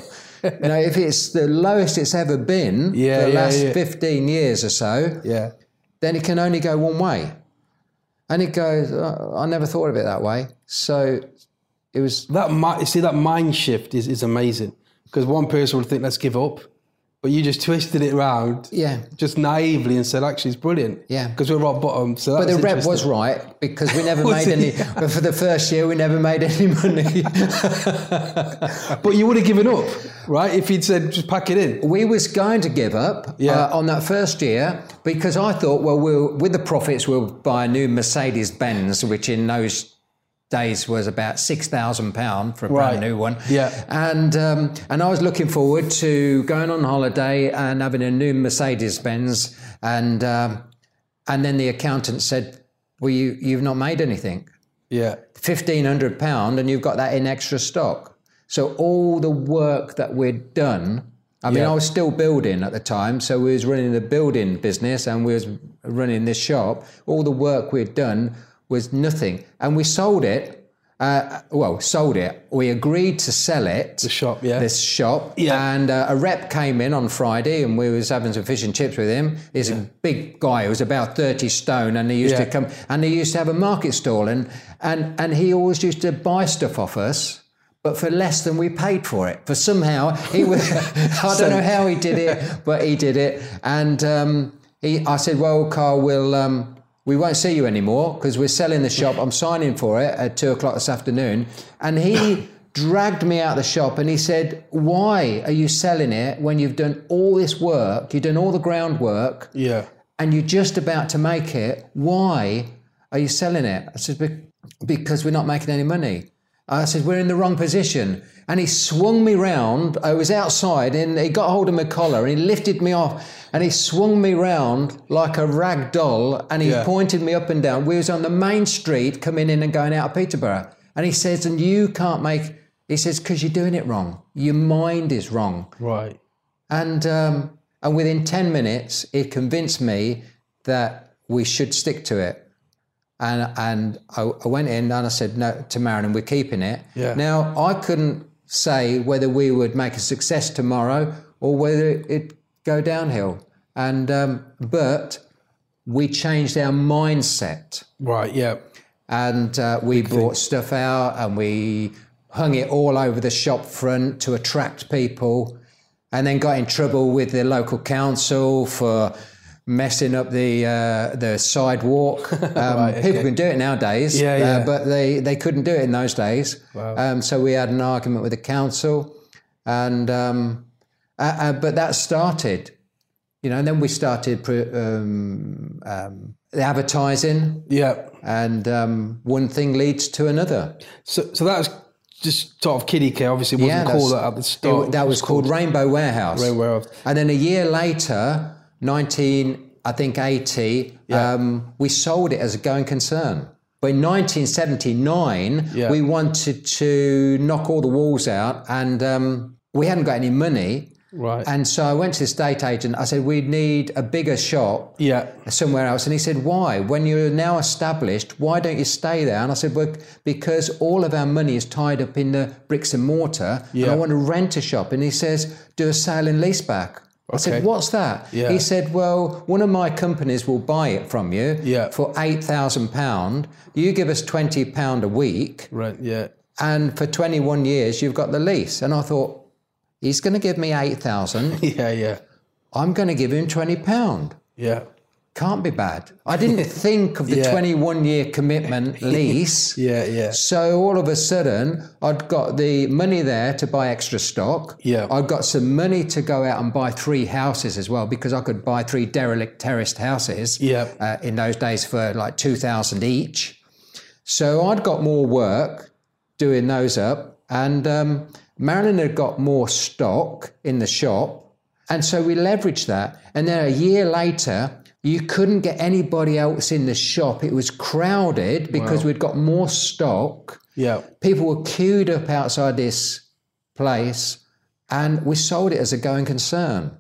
You know, if it's the lowest it's ever been Yeah, for the yeah, last yeah. 15 years or so, Yeah. then it can only go one way. And it goes, "Oh, I never thought of it that way. So it was That see that mind shift is, is amazing because one person would think let's give up, but you just twisted it around, Yeah. just naively and said actually it's brilliant, Yeah. because we're rock bottom. So But the rep was right because we never made any. But for the first year, we never made any money. But you would have given up, right? If you'd said just pack it in. we was going to give up Yeah. uh, on that first year because I thought, well, we'll with the profits, we'll buy a new Mercedes Benz, which in those days was about six thousand pound for a Right. brand new one. Yeah. and um, and I was looking forward to going on holiday and having a new Mercedes Benz, and um, and then the accountant said, well, you you've not made anything. Yeah. fifteen hundred pound, and you've got that in extra stock. So all the work that we'd done. I mean, Yeah. I was still building at the time, so we was running the building business and we was running this shop. All the work we'd done was nothing, and we sold it. Uh, well, sold it. We agreed to sell it. The shop, yeah. This shop. Yeah. And uh, a rep came in on Friday, and we was having some fish and chips with him. He's a big guy. He was about thirty stone, and he used Yeah. to come and he used to have a market stall, and and and he always used to buy stuff off us. But for less than we paid for it, for somehow he was. I don't know how he did it, but he did it. And um, he, I said, "Well, Carl, we'll um, we won't see you anymore because we're selling the shop. I'm signing for it at two o'clock this afternoon." And he dragged me out of the shop and he said, "Why are you selling it when you've done all this work? You've done all the groundwork." Yeah. and you're just about to make it, why are you selling it? I said, because we're not making any money. I said, we're in the wrong position. And he swung me round. I was outside and he got hold of my collar and he lifted me off and he swung me round like a rag doll and he Yeah. pointed me up and down. We was on the main street coming in and going out of Peterborough. And he says, and you can't make, he says, because you're doing it wrong. Your mind is wrong. Right. And um, and within ten minutes, it convinced me that we should stick to it. And and I, I went in and I said no to Marilyn, we're keeping it. Yeah. Now I couldn't say whether we would make a success tomorrow or whether it go downhill. And um, but we changed our mindset Right. Yeah. and uh, we brought stuff out and we hung it all over the shop front to attract people and then got in trouble with the local council for messing up the uh, the sidewalk. Um, People can do it nowadays, Yeah, uh, yeah. but they, they couldn't do it in those days. Wow. Um, so we had an argument with the council, and um, uh, uh, but that started, you know. And then we started pre- um, um, the advertising, Yeah. and um, one thing leads to another. So, so that was just sort of Kiddicare. Obviously, it wasn't Yeah, called that at the start. It- that was called Rainbow Warehouse. Rainbow Warehouse. And then a year later, 19, I think 80, um, we sold it as a going concern. But in 1979, Yeah. we wanted to knock all the walls out and um, we hadn't got any money. Right. And so I went to the estate agent. I said, we need a bigger shop yeah. somewhere else. And he said, Why? When you're now established, why don't you stay there? And I said, Well, because all of our money is tied up in the bricks and mortar, and Yeah. I want to rent a shop. And he says, Do a sale and lease back. I said, What's that? Yeah. He said, Well, one of my companies will buy it from you Yeah. for £8,000. You give us £20 a week, Right. Yeah. and for 21 years, you've got the lease. And I thought, He's going to give me 8000 Yeah. Yeah. I'm going to give him £20. Yeah. can't be bad. I didn't think of the Yeah. 21 year commitment lease. Yeah, yeah. So all of a sudden, I'd got the money there to buy extra stock. Yeah. I'd got some money to go out and buy three houses as well because I could buy three derelict terraced houses Yeah. uh, in those days for like 2000 each. So I'd got more work doing those up. And um, Marilyn had got more stock in the shop. And so we leveraged that. And then a year later, you couldn't get anybody else in the shop. It was crowded because we'd got more stock. Yeah. People were queued up outside this place, and we sold it as a going concern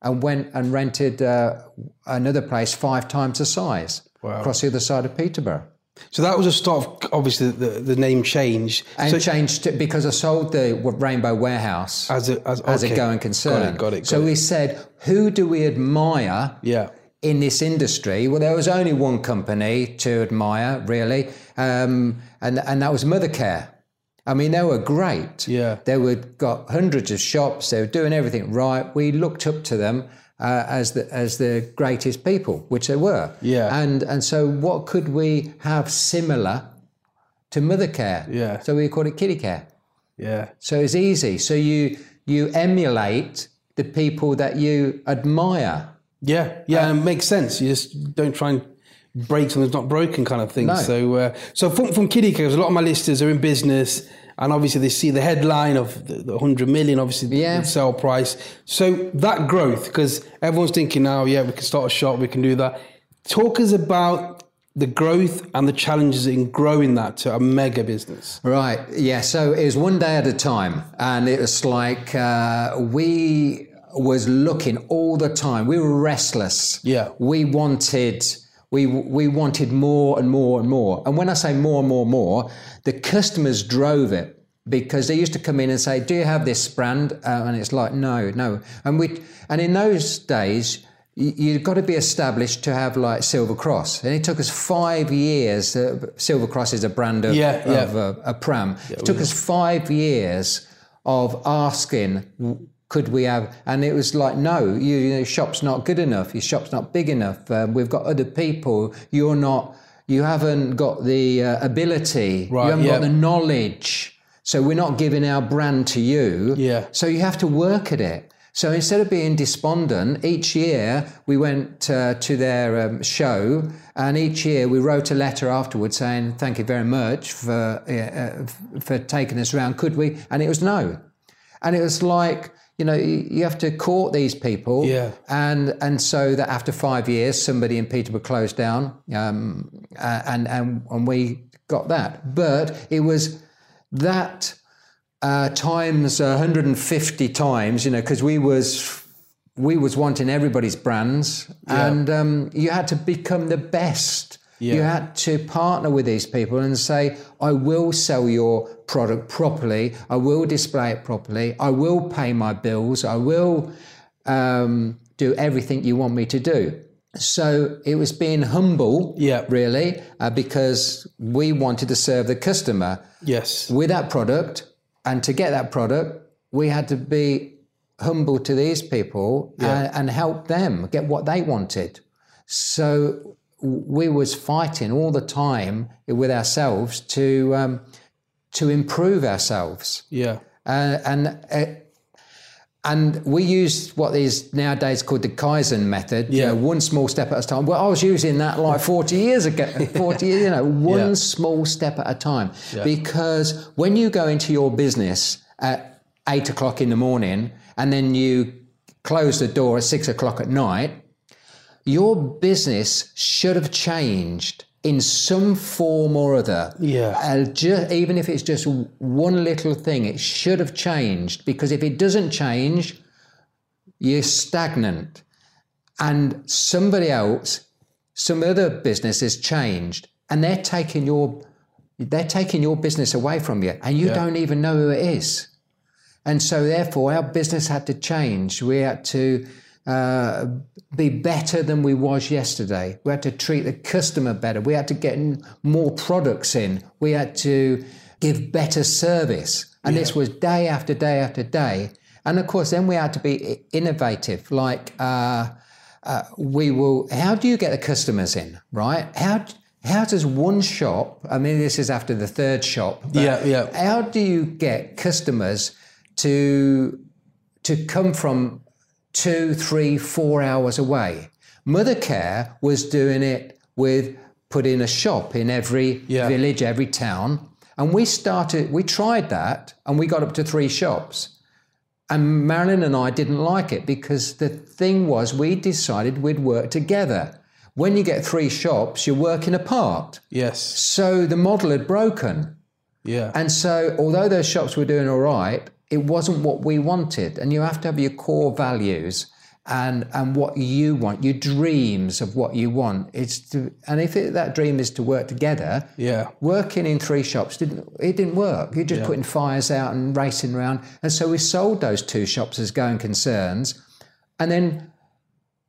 and went and rented uh, another place five times the size across the other side of Peterborough. So that was a start of obviously the, the name changed. And so, changed because I sold the Rainbow Warehouse as a as, as a going concern. Got it. Got it. Got so it. we said, who do we admire yeah. in this industry? Well, there was only one company to admire, really, um, and and that was Mothercare. I mean, they were great. Yeah. They were got hundreds of shops. They were doing everything right. We looked up to them uh, as the as the greatest people, which they were. Yeah. And and so, what could we have similar to Mothercare? Yeah. So we called it Kiddicare. Yeah. So it's easy. So you you emulate the people that you admire. Yeah, yeah, and it makes sense. You just don't try and break something that's not broken, kind of thing. No. So, uh, so from from Kiddicare, a lot of my listeners are in business, and obviously they see the headline of the, the hundred million, obviously the- Yeah. the sale price. So that growth, because everyone's thinking now, yeah, we can start a shop, we can do that. Talk us about the growth and the challenges in growing that to a mega business. Right. Yeah. So it was one day at a time, and it was like uh, we was looking all the time. We were restless. Yeah. We wanted. We, we wanted more and more and more. And when I say more and more and more, the customers drove it because they used to come in and say, "Do you have this brand?" Uh, and it's like, "No, no." And we and in those days, you- you've got to be established to have like Silver Cross, and it took us five years. Uh, Silver Cross is a brand of, Yeah, yeah. of a, a pram. it took us five years of asking, could we have? And it was like, no, you, your shop's not good enough. Your shop's not big enough. Um, we've got other people. You're not. You haven't got the uh, ability. Right, you haven't yeah. got the knowledge. So we're not giving our brand to you. Yeah. So you have to work at it. So instead of being despondent, each year we went uh, to their um, show, and each year we wrote a letter afterwards saying, "Thank you very much for uh, uh, for taking us around. Could we?" And it was no. And it was like you know you have to court these people, Yeah. and and so that after five years, somebody in Peterborough closed down, um, and and and we got that. But it was that uh, times 150 times, you know, because we was we was wanting everybody's brands, and um, you had to become the best. You had to partner with these people and say, "I will sell your product properly. I will display it properly. I will pay my bills. I will um, do everything you want me to do." So it was being humble, Yeah. really, uh, because we wanted to serve the customer Yes. with that product. And to get that product, we had to be humble to these people and, and help them get what they wanted. So we was fighting all the time with ourselves to um, to improve ourselves. Yeah. Uh, and uh, and we used what is nowadays called the Kaizen method. you Yeah. know, one small step at a time. Well, I was using that like 40 years ago. 40 years, you know, one Yeah. small step at a time. Because when you go into your business at eight o'clock in the morning and then you close the door at six o'clock at night, your business should have changed in some form or other. Yeah. Uh, ju- even if it's just one little thing, it should have changed because if it doesn't change, you're stagnant. And somebody else, some other business has changed, and they're taking your they're taking your business away from you, and you don't even know who it is. And so, therefore, our business had to change. We had to uh, be better than we was yesterday. We had to treat the customer better. We had to get more products in. We had to give better service. And this was day after day after day. And of course, then we had to be innovative. Like uh, uh, we will. How do you get the customers in? Right? How how does one shop? I mean, this is after the third shop. but Yeah, yeah. How do you get customers to to come from two, three, four hours away? Mothercare was doing it with putting a shop in every Yeah. village, every town, and we started. We tried that, and we got up to three shops. And Marilyn and I didn't like it because the thing was, we decided we'd work together. When you get three shops, you're working apart. Yes. So the model had broken. Yeah. And so, although those shops were doing all right, it wasn't what we wanted. And you have to have your core values and and what you want, your dreams of what you want. It's to, and if it, that dream is to work together, Yeah. working in three shops didn't it didn't work. You're just putting fires out and racing around. And so we sold those two shops as going concerns, and then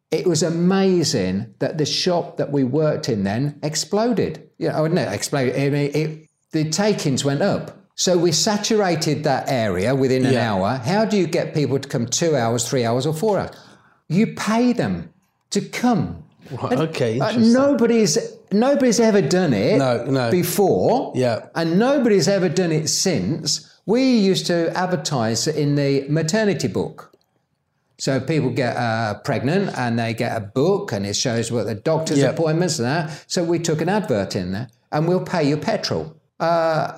it was amazing that the shop that we worked in then exploded. Yeah, oh no, exploded. I mean, it, the takings went up. So we saturated that area within an Yeah. hour. How do you get people to come two hours, three hours, or four hours? You pay them to come. Right, okay. Uh, nobody's nobody's ever done it No, no. before. Yeah. And nobody's ever done it since. We used to advertise in the maternity book. So people get uh, pregnant and they get a book and it shows what the doctor's Yeah. appointments and that. So we took an advert in there and we'll pay you petrol. Uh,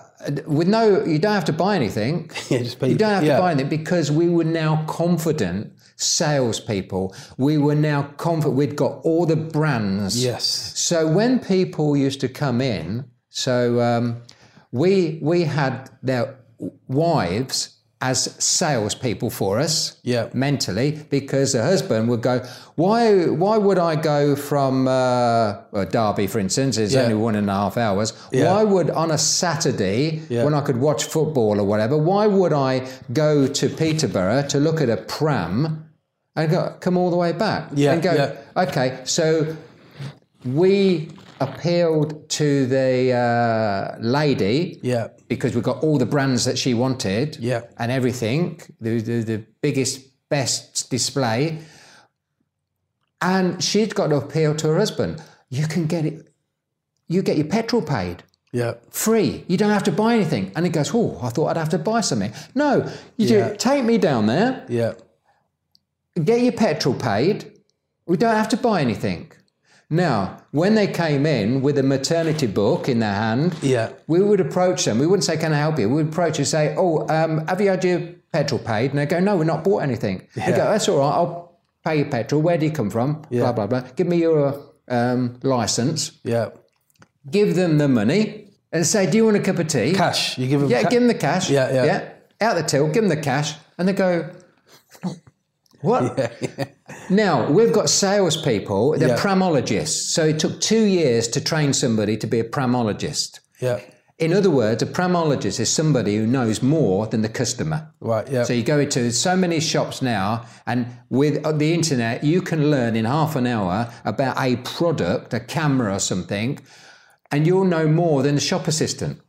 with no, you don't have to buy anything. Yeah, just pay- you don't have yeah. to buy anything because we were now confident salespeople. We were now confident. We'd got all the brands. Yes. So when people used to come in, so um, we we had their wives as salespeople for us, Yeah. mentally, because the husband would go, why why would I go from uh, well, Derby, for instance, is Yeah. only one and a half hours. Yeah. Why would on a Saturday Yeah. when I could watch football or whatever, why would I go to Peterborough to look at a pram and go, come all the way back? Yeah, and go, yeah. okay, so we appealed to the uh, lady Yeah. because we got all the brands that she wanted Yeah. and everything, the, the, the biggest, best display. And she'd got to appeal to her husband. You can get it, you get your petrol paid Yeah. free. You don't have to buy anything. And he goes, Oh, I thought I'd have to buy something. No, you Yeah. do, take me down there, Yeah. get your petrol paid. We don't have to buy anything. Now, when they came in with a maternity book in their hand, Yeah. we would approach them. We wouldn't say, "Can I help you?" We would approach and say, "Oh, um, have you had your petrol paid?" And they go, "No, we're not bought anything." They go, "That's all right. I'll pay your petrol. Where do you come from?" Blah blah blah. Give me your um, license. Yeah. Give them the money and say, "Do you want a cup of tea?" Cash. You give them. Yeah, ca- give them the cash. Yeah, yeah. yeah. Out the till, give them the cash, and they go, "What?" Now we've got salespeople. They're Yeah. pramologists. So it took two years to train somebody to be a pramologist. Yeah. In other words, a pramologist is somebody who knows more than the customer. Right. Yeah. So you go into so many shops now, and with uh, the internet, you can learn in half an hour about a product, a camera or something, and you'll know more than the shop assistant.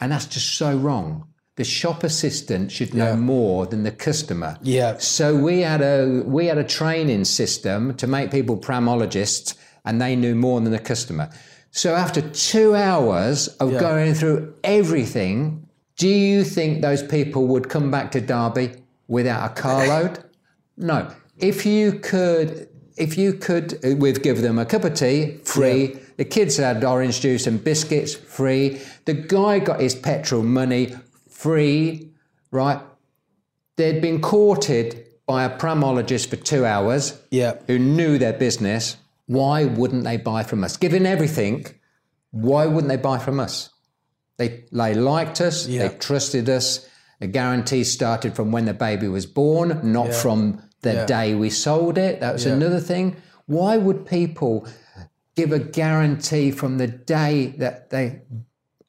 And that's just so wrong. The shop assistant should know Yeah. more than the customer. Yeah. So we had a we had a training system to make people pramologists, and they knew more than the customer. So after two hours of Yeah. going through everything, do you think those people would come back to Derby without a carload? no. If you could, if you could, uh, we'd give them a cup of tea free. The kids had orange juice and biscuits free. The guy got his petrol money free, right? They'd been courted by a pramologist for two hours yeah. who knew their business. Why wouldn't they buy from us? Given everything, why wouldn't they buy from us? They, they liked us, Yeah. they trusted us. The guarantee started from when the baby was born, not Yeah. from the Yeah. day we sold it. That was another thing. Why would people give a guarantee from the day that they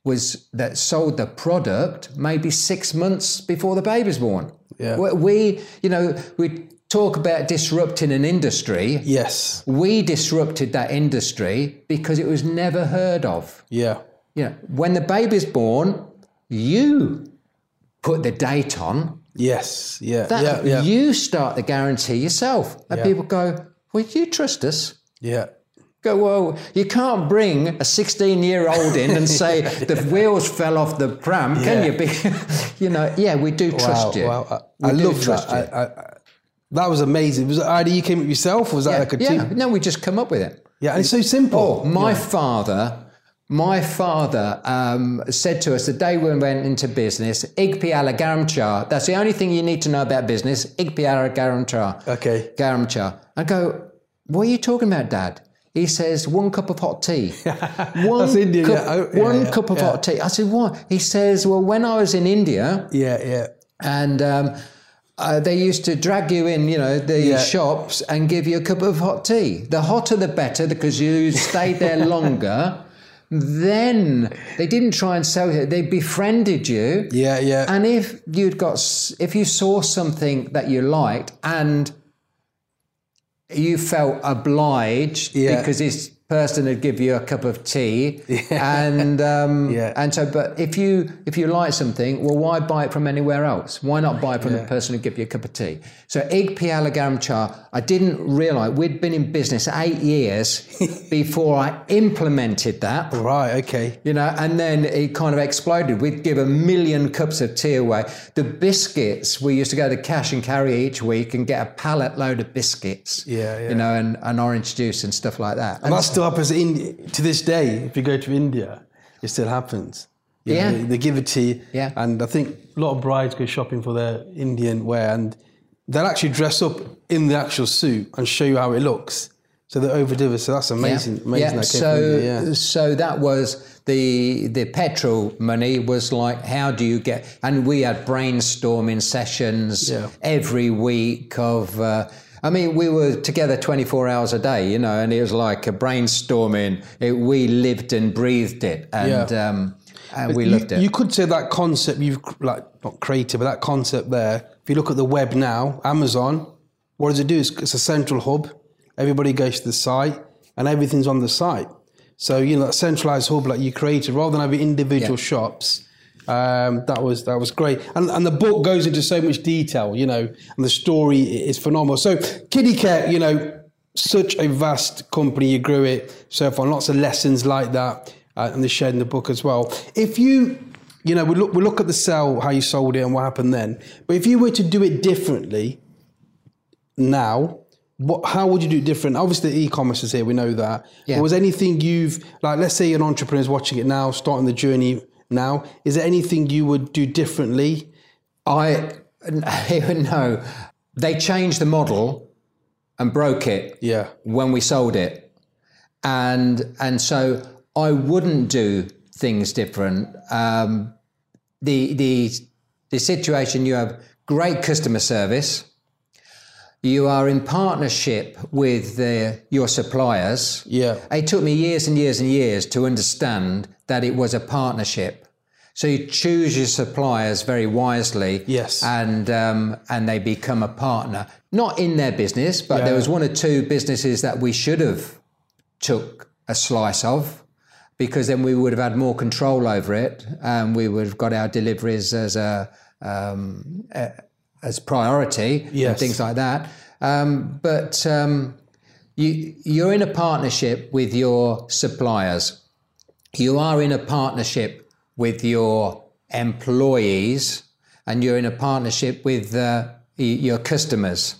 was that sold the product maybe six months before the baby's born? Yeah. We- you know, we talk about disrupting an industry. Yes. We disrupted that industry because it was never heard of. Yeah. You know, when the baby's born, you put the date on. Yes. Yeah. That yeah. Yeah. you start the guarantee yourself. And Yeah. people go, Well, you trust us? Yeah. Go, well, you can't bring a 16 year old in and say the wheels fell off the pram, can you? Be, you know, yeah, we do trust you. Wow. We I, I love trust that. you. I, I, that was amazing. Was it an idea you came up with yourself? Or was that yeah, like a yeah. team? no, we just come up with it. Yeah, and it's so simple. Oh, my father, my father um, said to us the day we went into business, Igpi ala garamchar. That's the only thing you need to know about business. Igpi ala garamchar. Okay. Garamchar. I go, what are you talking about, Dad? He says, one cup of hot tea. One Indian, cup, yeah. Oh, yeah, one yeah, cup of hot tea. I said, what? He says, well, when I was in India, Yeah, yeah. and um, uh, they used to drag you in, you know, the shops and give you a cup of hot tea. The hotter the better because you stayed there longer. Then they didn't try and sell you; they befriended you. Yeah, yeah. And if you'd got, if you saw something that you liked and you felt obliged Yeah. because this person had give you a cup of tea, and um, Yeah. and so, but if you if you like something, well, why buy it from anywhere else? Why not buy it from the person who give you a cup of tea? So, Ig Piala Garam Cha, I didn't realize we'd been in business eight years before I implemented that. Right, okay. You know, and then it kind of exploded. We'd give a million cups of tea away. The biscuits, we used to go to cash and carry each week and get a pallet load of biscuits. Yeah, yeah. You know, and, and orange juice and stuff like that. And that still happens in, to this day. If you go to India, it still happens. You know, Yeah. they, they give it to you. Yeah. And I think a lot of brides go shopping for their Indian wear and they'll actually dress up in the actual suit and show you how it looks. So they overdo it. So that's amazing. Amazing. Yeah. That So, India, yeah. so that was the the petrol money was like, how do you get? And we had brainstorming sessions Yeah. every week of. Uh, I mean, we were together 24 hours a day, you know, and it was like a brainstorming. It, we lived and breathed it, and Yeah. um, and we you, loved it. You could say that concept you've like not created, but that concept there. If you look at the web now, Amazon, what does it do? It's, it's a central hub. Everybody goes to the site, and everything's on the site. So you know that centralized hub like you created, rather than having individual Yeah. shops. Um, that was that was great, and and the book goes into so much detail, you know, and the story is phenomenal. So Kiddicare, you know, such a vast company, you grew it so far, lots of lessons like that, uh, and the shared in the book as well. If you, you know, we look we look at the sell, how you sold it, and what happened then. But if you were to do it differently now, what, how would you do it different? Obviously, e-commerce is here. We know that. Yeah. But was anything you've like? Let's say an entrepreneur is watching it now, starting the journey now. Is there anything you would do differently? I no, they changed the model and broke it. Yeah. when we sold it, and and so I wouldn't do things different. Um, the the the situation you have great customer service. You are in partnership with the, your suppliers. Yeah. It took me years and years and years to understand that it was a partnership. So you choose your suppliers very wisely. Yes. And um, and they become a partner, not in their business, but Yeah. there was one or two businesses that we should have took a slice of, because then we would have had more control over it, and we would have got our deliveries as a um, a- as priority and things like that. Um, but um, you you're in a partnership with your suppliers. You are in a partnership with your employees, and you're in a partnership with uh, your customers.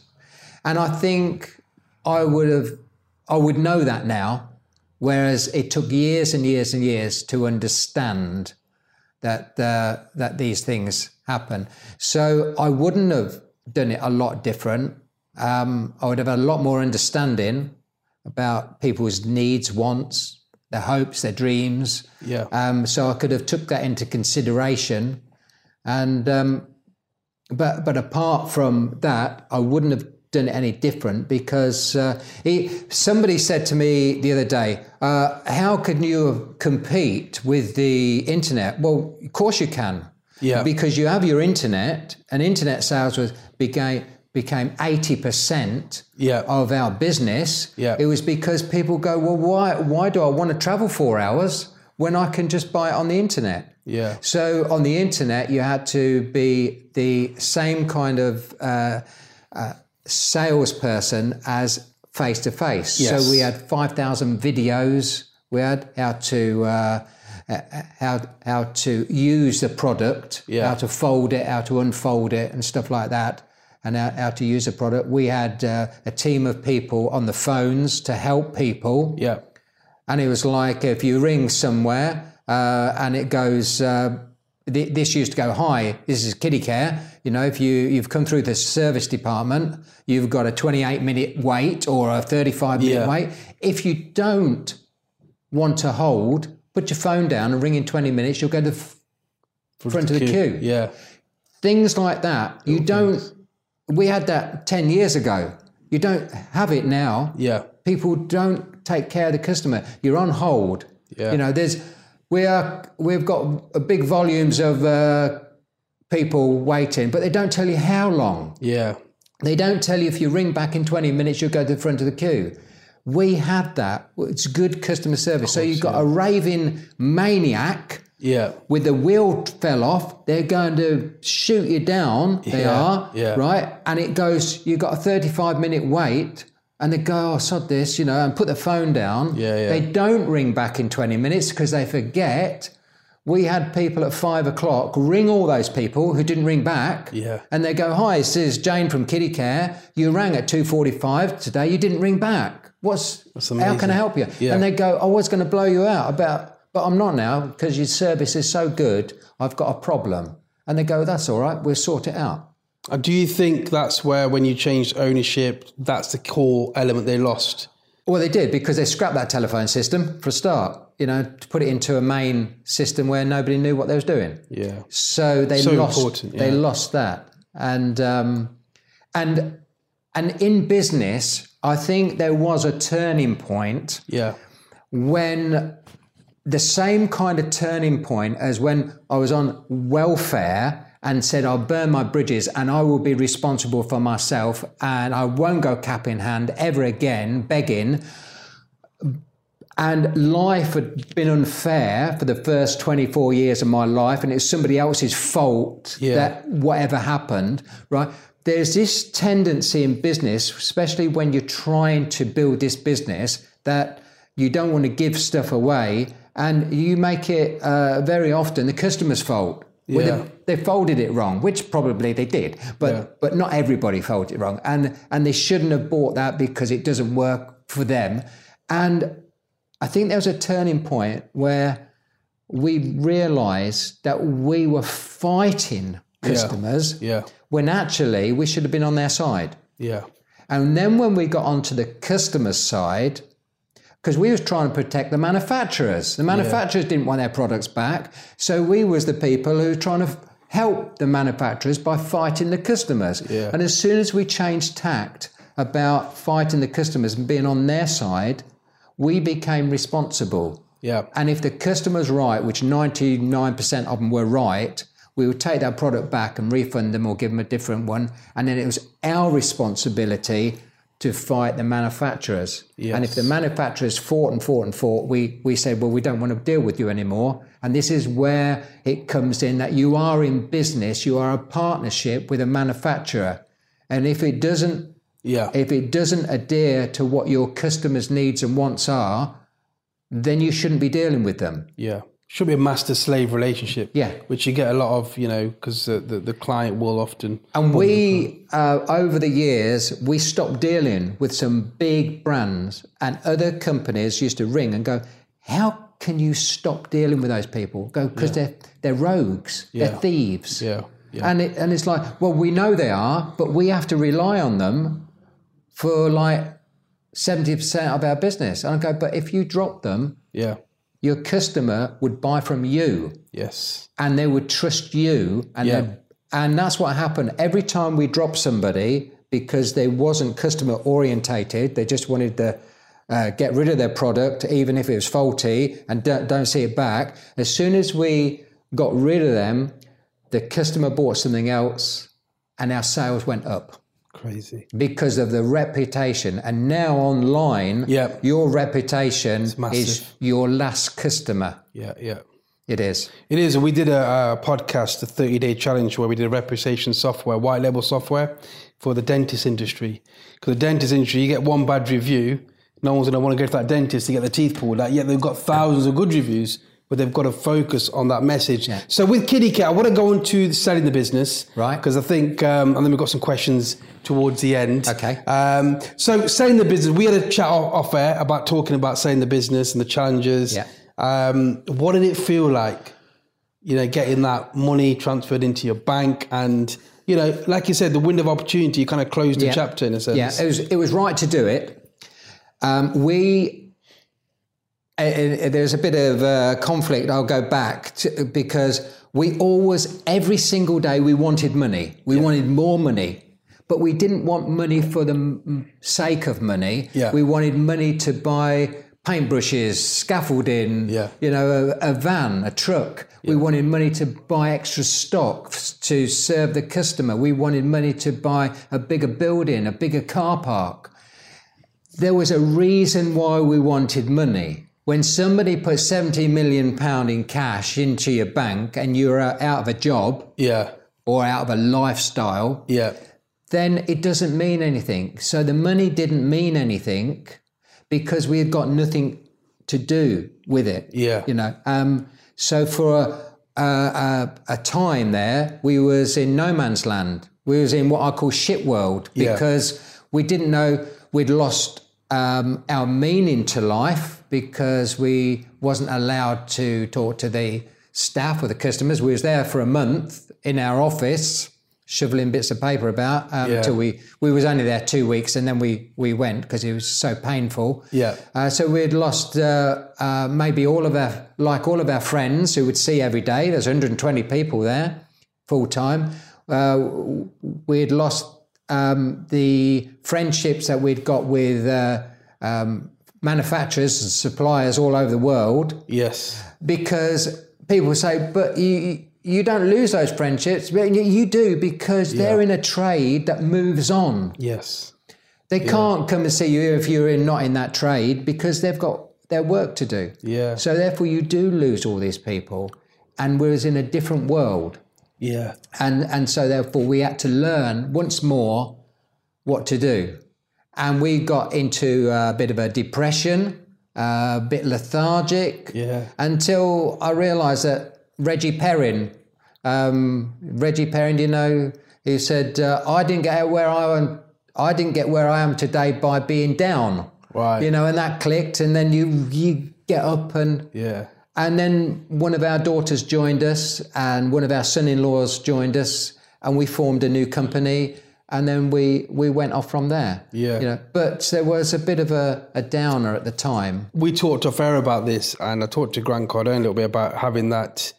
And I think I would have, I would know that now, whereas it took years and years and years to understand that uh, that these things happen. So I wouldn't have done it a lot different. Um, I would have had a lot more understanding about people's needs, wants, their hopes, their dreams. Yeah. Um, so I could have took that into consideration, and um, but but apart from that, I wouldn't have done it any different because uh, he, somebody said to me the other day, uh, "How can you compete with the internet?" Well, of course you can. Yeah. Because you have your internet, and internet sales was became became eighty percent Yeah. of our business. Yeah. It was because people go, well, why why do I want to travel four hours when I can just buy it on the internet? Yeah. So on the internet, you had to be the same kind of uh, uh, salesperson as face to face. So we had 5,000 videos. We had how to uh, uh, how how to use the product, Yeah. how to fold it, how to unfold it, and stuff like that, and how, how to use the product. We had uh, a team of people on the phones to help people. Yeah. And it was like if you ring somewhere uh, and it goes, uh, th- this used to go, hi, this is Kiddicare. You know, if you, you've come through the service department, you've got a 28 minute wait or a 35 minute Yeah. wait. If you don't want to hold, put your phone down and ring in 20 minutes, you'll go to the f- front of the queue. Yeah. Things like that. You don't, we had that 10 years ago. You don't have it now Yeah. people don't take care of the customer. You're on hold. Yeah. You know, there's we are we've got big volumes of uh, people waiting, but they don't tell you how long. Yeah. They don't tell you if you ring back in 20 minutes, you'll go to the front of the queue. We had that. It's good customer service. so you've got a raving maniac Yeah. with the wheel fell off, they're going to shoot you down. They Yeah, are, yeah. right? And it goes, you've got a 35 minute wait, and they go, oh, sod this, you know, and put the phone down. Yeah, yeah. They don't ring back in 20 minutes because they forget. We had people at five o'clock ring all those people who didn't ring back. Yeah. And they go, hi, this is Jane from Kiddicare. You rang at 2.45 today. You didn't ring back. What's, how can I help you? Yeah. And they go, I was going to blow you out about, but I'm not now because your service is so good. I've got a problem. And they go, that's all right. We'll sort it out. Do you think that's where, when you changed ownership, that's the core element they lost? Well, they did because they scrapped that telephone system for a start, you know, to put it into a main system where nobody knew what they was doing. Yeah. So they So lost. important, They lost that, and um, and and in business, I think there was a turning point Yeah. when the same kind of turning point as when I was on welfare and said, I'll burn my bridges and I will be responsible for myself and I won't go cap in hand ever again, begging. And life had been unfair for the first 24 years of my life, and it's somebody else's fault Yeah. that whatever happened, right? There's this tendency in business, especially when you're trying to build this business, that you don't want to give stuff away, and you make it uh, very often the customer's fault. Yeah. they, they folded it wrong, which probably they did, but Yeah. but not everybody folded it wrong, and and they shouldn't have bought that because it doesn't work for them. And I think there was a turning point where we realised that we were fighting customers Yeah. when actually we should have been on their side. Yeah. And then when we got onto the customer side, because we was trying to protect the manufacturers. The manufacturers didn't want their products back. So we was the people who were trying to help the manufacturers by fighting the customers. Yeah. And as soon as we changed tact about fighting the customers and being on their side, we became responsible. Yeah. And if the customer's right, which 99% of them were right, we would take that product back and refund them or give them a different one. And then it was our responsibility to fight the manufacturers. And if the manufacturers fought and fought and fought, we, we said, well, we don't want to deal with you anymore. And this is where it comes in that you are in business, you are a partnership with a manufacturer. And if it doesn't Yeah. if it doesn't adhere to what your customers' needs and wants are, then you shouldn't be dealing with them. Yeah. Should be a master slave relationship. Yeah. Which you get a lot of, you know, because the, the, the client will often. And we, uh, over the years, we stopped dealing with some big brands, and other companies used to ring and go, "How can you stop dealing with those people?" Go because they're they're rogues, Yeah. they're thieves. Yeah. Yeah. And it, and it's like, well, we know they are, but we have to rely on them for like seventy percent of our business. And I go, but if you drop them, Yeah. Your customer would buy from you Yes. and they would trust you and Yeah. and that's what happened every time we dropped somebody because they wasn't customer orientated they just wanted to uh, get rid of their product even if it was faulty and don't, don't see it back as soon as we got rid of them the customer bought something else and our sales went up Crazy. because of the reputation and now online Yeah. your reputation is your last customer Yeah. Yeah. It is. It is. We did a, a podcast, a 30 day challenge where we did a reputation software, white label software for the dentist industry. Because the dentist industry, you get one bad review, no one's going to want to go to that dentist to get their teeth pulled out. Yet they've got thousands of good reviews, but they've got to focus on that message. Yeah. So with Kiddicare, I want to go into selling the business. Right. Because I think, um, and then we've got some questions towards the end. Okay. Um, so selling the business, we had a chat off, air about talking about selling the business and the challenges. Yeah. Um, what did it feel like? You know, getting that money transferred into your bank, and you know, like you said, the window of opportunity kind of closed the Yeah. chapter in a sense. Yeah, it was it was right to do it. Um, we there's a bit of uh, conflict. I'll go back to, because we always every single day we wanted money. We wanted more money, but we didn't want money for the m- sake of money. Yeah. We wanted money to buy paintbrushes, scaffolding. Yeah. You know, a, a van, a truck. We wanted money to buy extra stock to serve the customer. We wanted money to buy a bigger building, a bigger car park there was a reason why we wanted money. When somebody puts 70 million pound in cash into your bank and you're out of a job yeah, or out of a lifestyle, yeah, then it doesn't mean anything. So the money didn't mean anything because we had got nothing to do with it. Yeah. You know, um, so for a, a, a, a time there, we was in no man's land. We was in what I call shit world Yeah. because we didn't know we'd lost um, our meaning to life because we wasn't allowed to talk to the staff or the customers. We was there for a month in our office shoveling bits of paper about um, Yeah. until we we was only there two weeks and then we we went because it was so painful. Yeah. Uh, so we'd lost uh, uh, maybe all of our like all of our friends who would see every day. There's 120 people there full time. Uh, we had lost um, the friendships that we'd got with uh, um, manufacturers and suppliers all over the world. Yes, because people say, but you you don't lose those friendships, but you, do because they're in a trade that moves on. yes, They can't come and see you if you're in, not in that trade because they've got their work to do. yeah, So therefore, you do lose all these people, and we're in a different world, yeah, and and so therefore we had to learn once more what to do, and we got into a bit of a depression, a bit lethargic, yeah, until I realised that Reggie Perrin, um, Reggie Perrin, you know, he said, uh, "I didn't get where I am. I didn't get where I am today by being down." Right. You know, and that clicked, and then you you get up and yeah, and then one of our daughters joined us, and one of our son-in-laws joined us, and we formed a new company. And then we, we went off from there. Yeah. You know, but there was a bit of a, a downer at the time. we talked off air about this, and I talked to Grant Cardone a little bit about having that.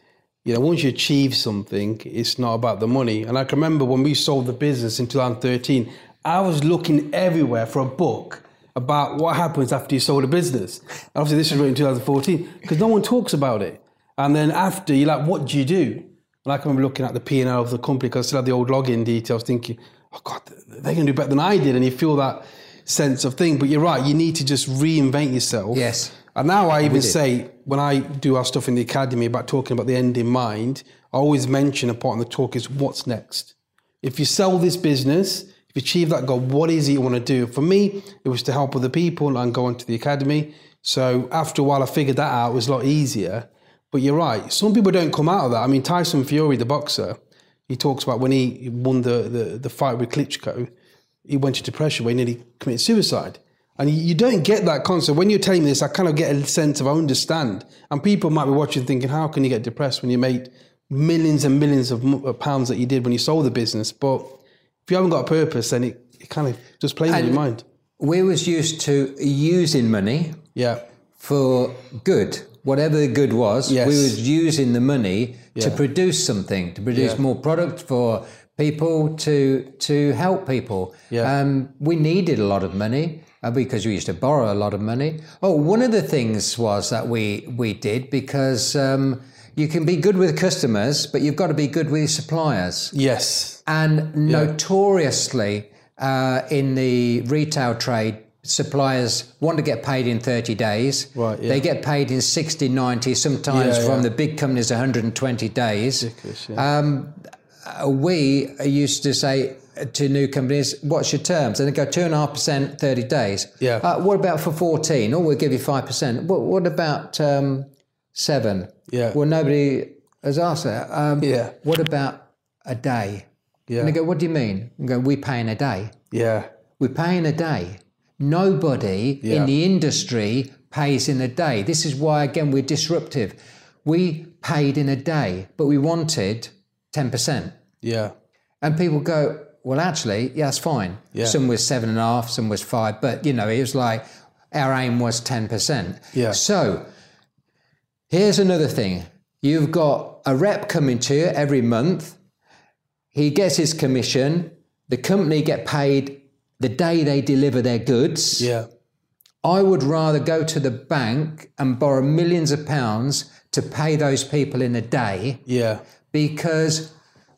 You know, once you achieve something, it's not about the money. And I can remember when we sold the business in 2013, I was looking everywhere for a book about what happens after you sold a business. And obviously, this was written in 2014 because no one talks about it. And then after, you're like, what do you do? And I can remember looking at the P and L of the company because I still had the old login details, thinking, "Oh God, they're going to do better than I did." And you feel that sense of thing. But you're right; you need to just reinvent yourself. Yes. And now I even say when I do our stuff in the academy about talking about the end in mind, I always mention a part of the talk is what's next. If you sell this business, if you achieve that goal, what is it you want to do? For me, it was to help other people and go into the academy. So after a while, I figured that out. It was a lot easier. But you're right. Some people don't come out of that. I mean, Tyson Fury, the boxer, he talks about when he won the, the, the fight with Klitschko, he went into depression where he nearly committed suicide. And you- you don't get that concept. When you're telling me this, I kind of get a sense of I understand. And people might be watching thinking, how can you get depressed when you made millions and millions of pounds that you did when you sold the business? But if you haven't got a purpose, then it, it kind of just plays in your mind. We was used to using money Yeah. for good, whatever the good was. Yes. We was using the money to produce something, to produce Yeah. more product for people to to help people. Yeah. Um, we needed a lot of money uh, because we used to borrow a lot of money. Oh, one of the things was that we we did because um, you can be good with customers, but you've got to be good with your suppliers. Yes. And notoriously, uh, in the retail trade, suppliers want to get paid in 30 days. Right, yeah. They get paid in 60, 90, sometimes Yeah, from the big companies 120 days. Ridiculous. Um, uh, we used to say to new companies, what's your terms? And they go 2.5%, 30 days. Yeah. Uh, what about for 14? Oh, we'll give you 5%. What, what about um, 7? Yeah. Well, nobody has asked that. Um, Yeah. What about a day? Yeah. And they go, what do you mean? And go, we pay in a day. Yeah. We're paying a day. Nobody Yeah. in the industry pays in a day. This is why, again, we're disruptive. We paid in a day, but we wanted 10%. Yeah. And people go, well, actually, yeah, that's fine. Yeah. Some was seven and a half, some was five, but you know, it was like our aim was 10%. Yeah. So here's another thing you've got a rep coming to you every month, he gets his commission, the company get paid the day they deliver their goods. Yeah. I would rather go to the bank and borrow millions of pounds to pay those people in a day Yeah. because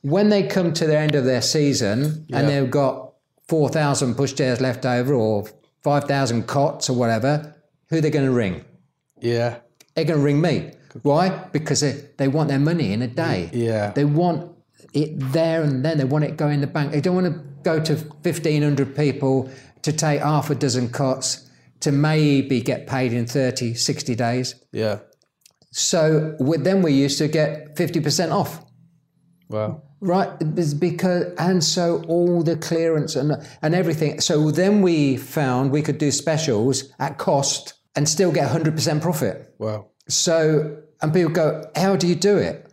when they come to the end of their season Yeah. and they've got 4,000 pushchairs left over or 5,000 cots or whatever, who are they going to ring? Yeah. They're going to ring me. Why? Because they, they want their money in a day. Yeah. They want it there and then. They want it go in the bank. They don't want to go to 1,500 people to take half a dozen cots to maybe get paid in 30, 60 days. Yeah. So with them, we used to get 50% off. Wow. Right, it's because and so all the clearance and and everything. So then we found we could do specials at cost and still get 100% profit. Wow. So and people go, how do you do it?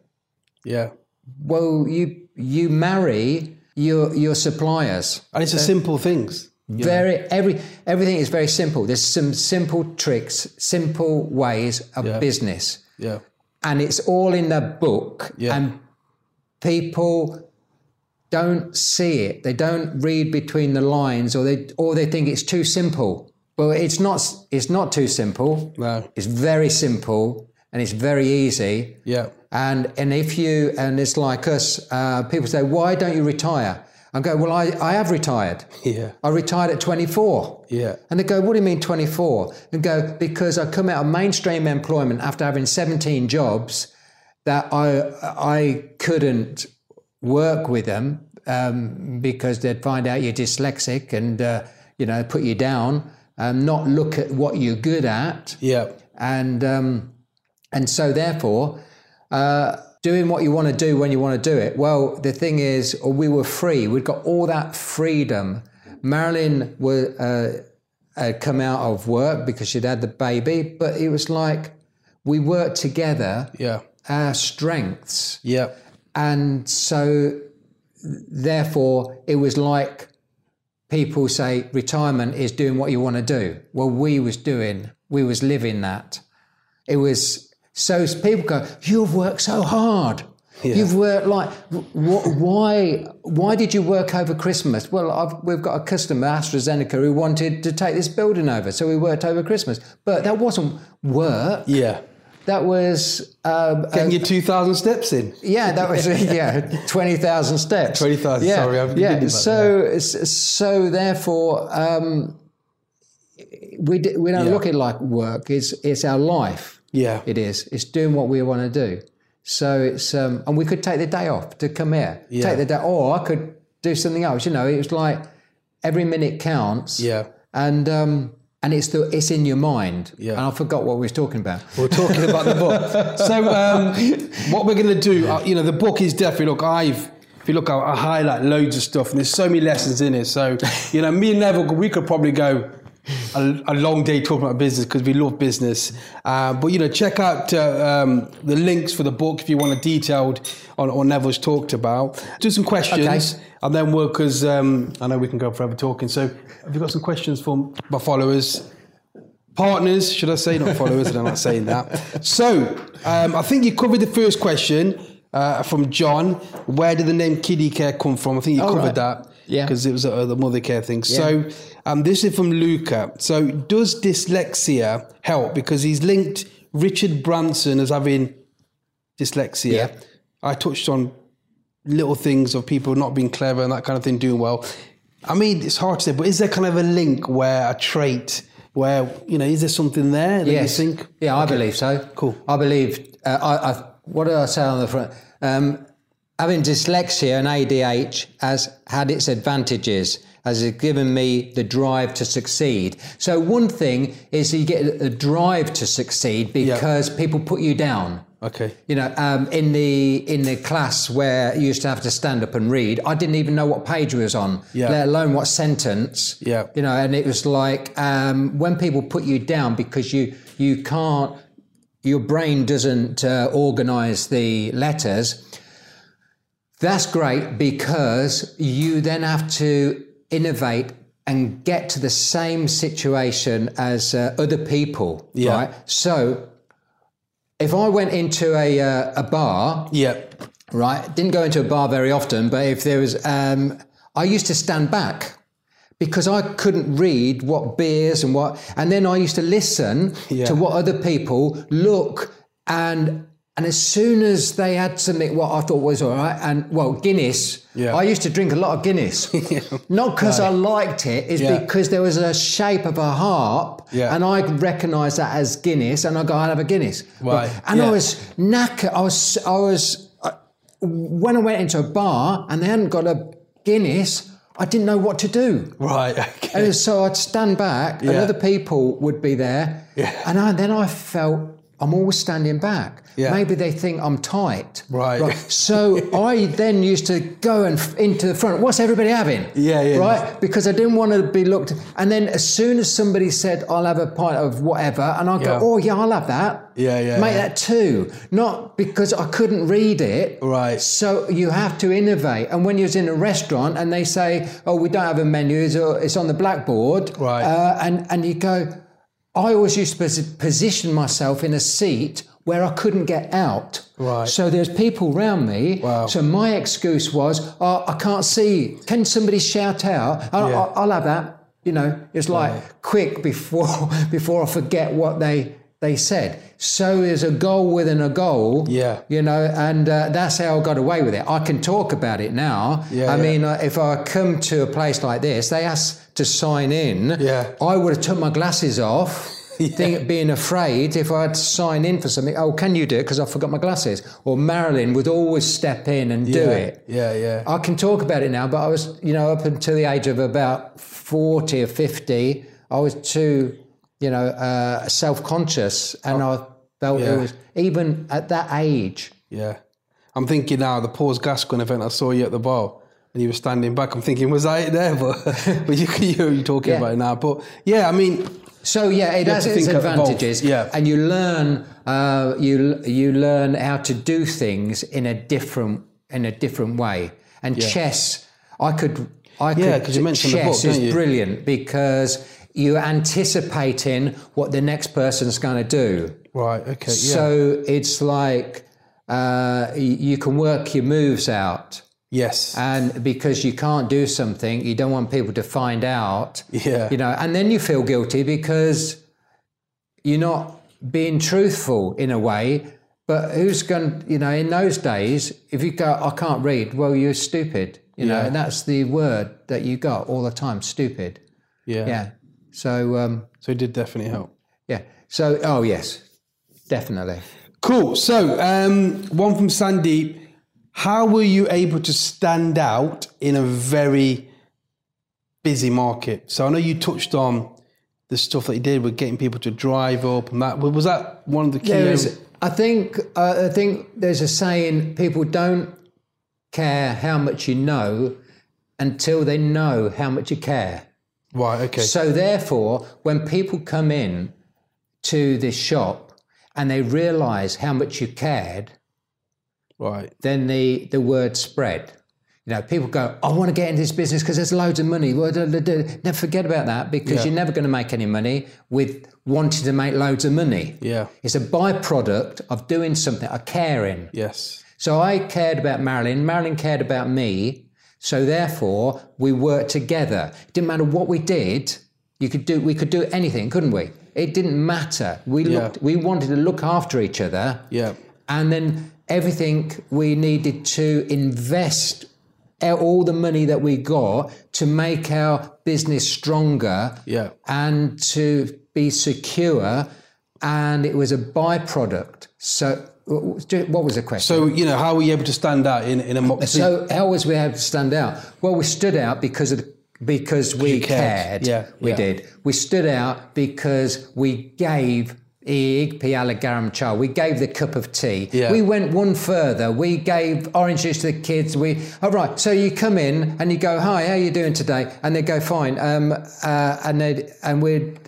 Yeah. Well, you you marry your your suppliers. And it's a simple things. Very every everything is very simple. There's some simple tricks, simple ways of Yeah. business, Yeah. and it's all in the book. Yeah. And people don't see it. They don't read between the lines, or they or they think it's too simple. But it's not. It's not too simple. No. It's very simple and it's very easy. Yeah. And and if you and it's like us, uh, people say, why don't you retire? I go, well, I, I have retired. Yeah. I retired at 24. Yeah. And they go, what do you mean 24? And go, because I come out of mainstream employment after having 17 jobs that I I couldn't work with them um, because they'd find out you're dyslexic and uh, you know put you down, and not look at what you're good at Yeah. and um, and so therefore uh, doing what you want to do when you want to do it well the thing is we were free we'd got all that freedom marilyn were, uh, had come out of work because she'd had the baby but it was like we worked together Yeah. our strengths Yeah. and so therefore it was like people say retirement is doing what you want to do well we was doing we was living that it was so people go you've worked so hard You've worked like wh- why? Why did you work over Christmas? Well, I've, we've got a customer, AstraZeneca, who wanted to take this building over, so we worked over Christmas. But that wasn't work. Yeah. That was um, Getting your 2,000 steps in. yeah, that was yeah, twenty thousand steps. 20,000, Yeah, sorry, I've yeah. forgiven that, So, so therefore, um, we d- we don't Yeah. look at it like work. It's it's our life. Yeah. It is. It's doing what we want to do. So it's um, and we could take the day off to come here. Yeah. Take the day, or I could do something else. You know, it was like every minute counts. Yeah. And um, and it's the it's in your mind. Yeah. And I forgot what we was talking about. We're talking about the book. So, um, what we're going to do, uh, you know, the book is definitely, look, I've, if you look, I, I highlight loads of stuff and there's so many lessons in it. So, you know, me and Neville, we could probably go a, a long day talking about business because we love business. Uh, but, you know, check out uh, um, the links for the book if you want a detailed on what Neville's talked about. Do some questions. Okay. And then we'll, because um, I know we can go forever talking. So, have you got some questions from my followers? partners, should I say, not followers? and I'm not saying that. So, um, I think you covered the first question uh, from John. Where did the name Kiddicare come from? I think you covered right. that. Yeah. Because it was uh, the Mothercare thing. So, um, this is from Luca. So, does dyslexia help? Because he's linked Richard Branson as having dyslexia. Yeah. I touched on little things of people not being clever and that kind of thing doing well. I mean, it's hard to say, but is there kind of a link where a trait, where you know, is there something there that Yes. you think? Yeah, I believe so. Cool. I believe. Uh, I, I, what did I say on the front? Um, having dyslexia and ADH has had its advantages, as it's given me the drive to succeed. So one thing is you get a drive to succeed because people put you down. Okay. You know, um, in the in the class where you used to have to stand up and read, I didn't even know what page we was on, Yeah. let alone what sentence. Yeah. You know, and it was like um, when people put you down because you you can't, your brain doesn't uh, organise the letters. That's great because you then have to innovate and get to the same situation as uh, other people, Yeah. right? So if I went into a, uh, a bar, Yeah. right, didn't go into a bar very often, but if there was, um, I used to stand back because I couldn't read what beers and what, and then I used to listen Yeah. to what other people look and. And as soon as they had something what I thought was all right, and well, Guinness, Yeah. I used to drink a lot of Guinness. Not because I liked it, it's Yeah. because there was a shape of a harp, Yeah. and I recognised that as Guinness, and I go, I'll have a Guinness. Right, And. I was knackered. I was, I was, uh, when I went into a bar and they hadn't got a Guinness, I didn't know what to do. Right. Okay. And so I'd stand back, and other people would be there, and I, then I felt I'm always standing back. Yeah. Maybe they think I'm tight. Right. So I then used to go and f- into the front. What's everybody having? Yeah, yeah. Right. Because I didn't want to be looked. And then as soon as somebody said, "I'll have a pint of whatever," and I go, Yeah. "Oh yeah, I'll have that." Yeah, yeah, Make yeah. that two. Not because I couldn't read it. Right. So you have to innovate. And when you're in a restaurant and they say, "Oh, we don't have a menu. It's, it's on the blackboard," Right. Uh, and and you go, I always used to posi- position myself in a seat where I couldn't get out. Right. So there's people around me. Wow. So my excuse was, oh, I can't see. Can somebody shout out? I'll, Yeah. I'll, I'll have that. You know, it's like quick before before I forget what they they said. So there's a goal within a goal. Yeah. You know, and uh, that's how I got away with it. I can talk about it now. Yeah, I yeah. mean, uh, if I come to a place like this, they ask to sign in. Yeah. I would have took my glasses off, think, being afraid if I had to sign in for something. Oh, can you do it? Because I forgot my glasses. Or Marilyn would always step in and do yeah. it. Yeah. Yeah. I can talk about it now, but I was, you know, up until the age of about 40 or 50, I was too, you know, uh, self conscious. And I felt Yeah. it was, even at that age, Yeah. I'm thinking now the Paul's Gascoigne event. I saw you at the bar and you were standing back. I'm thinking, was I there? But but you you're talking Yeah. about it now. But yeah, I mean, So yeah, it has its think of both. advantages. Yeah. and you learn uh, you you learn how to do things in a different in a different way. And chess, I could I Yeah, could 'cause you mentioned the chess book, is brilliant because you're anticipating what the next person's going to do. Right, okay, yeah, So it's like uh, you can work your moves out. yes, And because you can't do something, you don't want people to find out. Yeah. You know, and then you feel guilty because you're not being truthful in a way. But who's going, you know, in those days, if you go, I can't read, well, you're stupid. You know, and that's the word that you got all the time, stupid. yeah, Yeah. So, um, So it did definitely help. yeah. So, oh, yes, definitely. Cool. So um, one from Sandeep. How were you able to stand out in a very busy market? So I know you touched on the stuff that you did with getting people to drive up and that. Was that one of the key? Areas? I think, uh, I think there's a saying: people don't care how much you know until they know how much you care. right. Okay. So therefore, when people come in to this shop and they realise how much you cared, right. then the the word spread. You know, people go, I want to get into this business because there's loads of money. Never forget about that because Yeah. you're never going to make any money with wanting to make loads of money. Yeah. It's a byproduct of doing something, a caring. Yes. So I cared about Marilyn. Marilyn cared about me. So therefore, we worked together. It didn't matter what we did. You could do. We could do anything, couldn't we? It didn't matter. We Yeah. looked. We wanted to look after each other. Yeah. And then everything we needed to invest out all the money that we got to make our business stronger Yeah. and to be secure. And it was a byproduct. So, what was the question? So you know, how were you able to stand out in in a mock? So how was we able to stand out? Well, we stood out because of the, because we cared. cared. Yeah, we yeah. did. We stood out because we gave Ig Piala We gave the cup of tea. Yeah. We went one further. We gave orange juice to the kids. We all right. So you come in and you go, "Hi, how you doing today?" And they go, "Fine." Um, uh, and they and we'd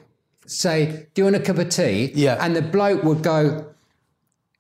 say, "Do you want a cup of tea?" Yeah. And the bloke would go,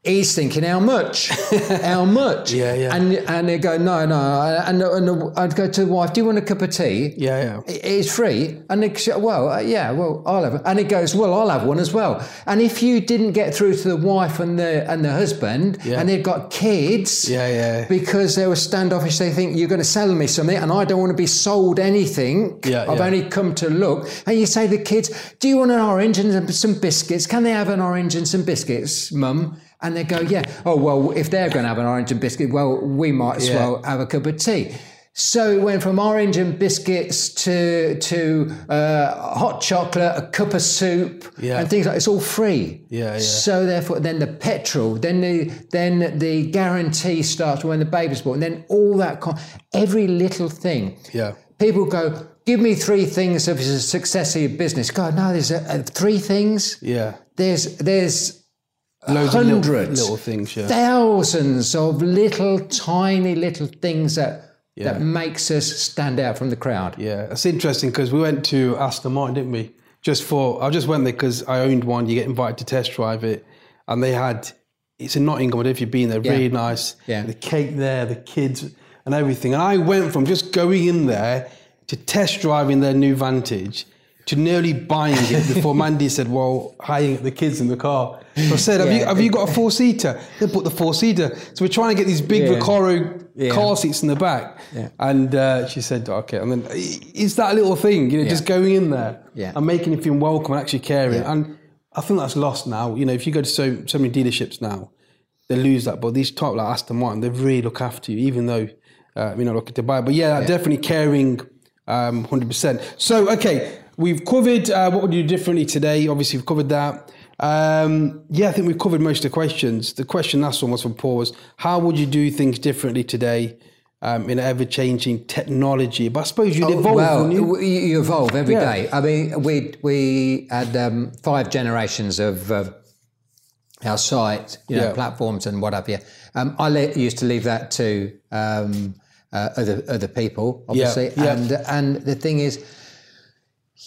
he's thinking how much how much Yeah, yeah. and and they go no no and, and i'd go to the wife do you want a cup of tea Yeah, yeah. it's free and they say, well uh, yeah well i'll have it and it goes well i'll have one as well and if you didn't get through to the wife and the and the husband Yeah. and they've got kids Yeah, yeah. because they were standoffish they think you're going to sell me something and i don't want to be sold anything Yeah, i've yeah. only come to look and you say to the kids do you want an orange and some biscuits can they have an orange and some biscuits mum and they go yeah oh well if they're going to have an orange and biscuit well we might as Yeah. well have a cup of tea so it went from orange and biscuits to to uh, hot chocolate, a cup of soup, Yeah. and things like it's all free. Yeah, yeah. So therefore, then the petrol, then the then the guarantee starts when the baby's born. Then all that, con- every little thing. Yeah. People go, give me three things of a success of your business. God, no, there's uh uh three things. Yeah. There's there's Loads of little, hundreds, little things. Yeah. thousands of little tiny little things that Yeah. that makes us stand out from the crowd. Yeah, it's interesting because we went to Aston Martin, didn't we? Just for I just went there because I owned one. You get invited to test drive it, and they had it's in Nottingham. I don't know if you've been there. Really nice. Yeah. the cake there, the kids, and everything. And I went from just going in there to test driving their new Vantage to nearly buying it before Mandy said, "Well, hiring the kids in the car." So I said, "Have you Yeah. have you got a four seater?" They put the four seater. So we're trying to get these big Yeah. Recaro Yeah. car seats in the back. Yeah. And uh, she said, okay. And then it's that little thing, you know, just going in there and making you feel welcome and actually caring. And I think that's lost now. You know, if you go to so so many dealerships now, they lose that. But these top like Aston Martin, they really look after you, even though uh, you're not looking to buy. But yeah, definitely caring, um, hundred percent. So okay, we've covered uh, what would you do differently today. Obviously, we've covered that. Um, yeah, I think we've covered most of the questions. The question last one was from Paul was, how would you do things differently today um, in ever changing technology? But I suppose you'd evolve, Oh, well, wouldn't you? you? you evolve every Yeah. day. I mean, we we had um, five generations of uh, our site, you know, Yeah. platforms and what have you. Um, I le- used to leave that to um, uh, other other people, obviously. yeah. And and the thing is,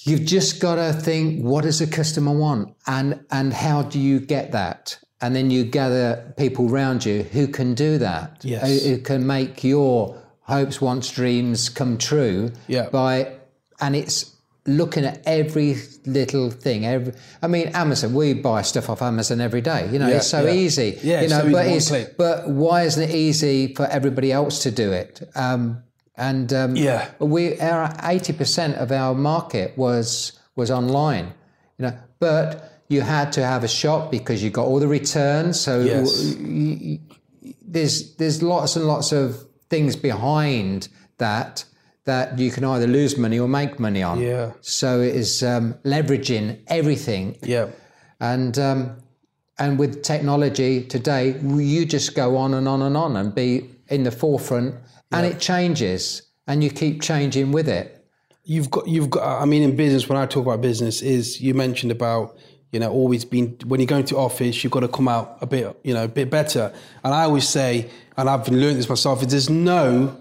you've just got to think, what does the customer want, and and how do you get that? And then you gather people around you who can do that, Yes. who, who can make your hopes, wants, dreams come true Yeah. by, and it's looking at every little thing. Every, I mean, Amazon. We buy stuff off Amazon every day. You know, Yeah, it's so yeah. easy. Yeah, you know, so but but why isn't it easy for everybody else to do it? Um, and um, Yeah. we our eighty percent of our market was was online. You know, but you had to have a shop because you got all the returns. So Yes. y- y- there's there's lots and lots of things behind that that you can either lose money or make money on. Yeah. So it is um, leveraging everything yeah. and um, and with technology today, you just go on and on and on and be in the forefront, and it changes, and you keep changing with it. You've got, you've got. I mean, in business, when I talk about business, is you mentioned about you know always being when you go into office, you've got to come out a bit, you know, a bit better. And I always say, and I've learned this myself, is there's no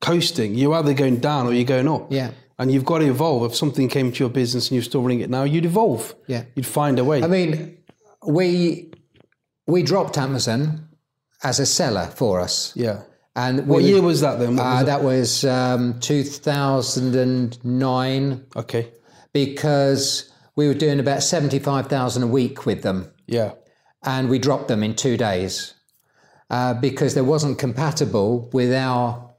coasting. You're either going down or you're going up. Yeah. And you've got to evolve. If something came to your business and you're still running it now, you'd evolve. Yeah. You'd find a way. I mean, we we dropped Amazon as a seller for us, yeah. And What year was that then? Uh, was that was um, 2009 Okay. because we were doing about 75,000 a week with them. Yeah. and we dropped them in two days uh, because they wasn't compatible with our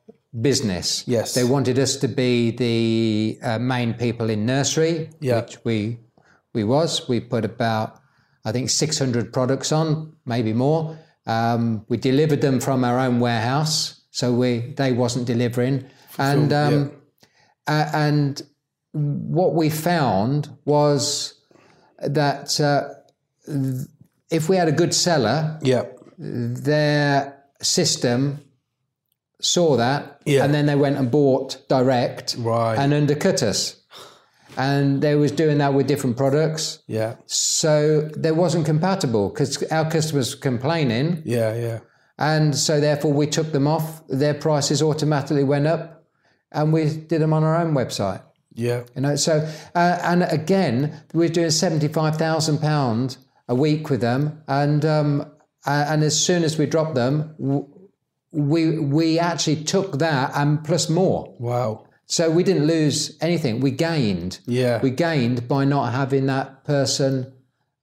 business. Yes. they wanted us to be the uh, main people in nursery, Yeah. which we we was. We put about I think 600 products on, maybe more. Um, we delivered them from our own warehouse, so we they wasn't delivering, and yeah. um, uh, and what we found was that uh, th- if we had a good seller, Yeah. their system saw that Yeah. and then they went and bought direct Right. and undercut us and they was doing that with different products Yeah. so they wasn't compatible because our customers were complaining Yeah. Yeah. and so therefore we took them off their prices automatically went up and we did them on our own website Yeah. you know, so uh, and again, we're doing seventy five thousand pound a week with them, and um, and as soon as we dropped them, w- we we actually took that and plus more. Wow. So we didn't lose anything. We gained. Yeah. We gained by not having that person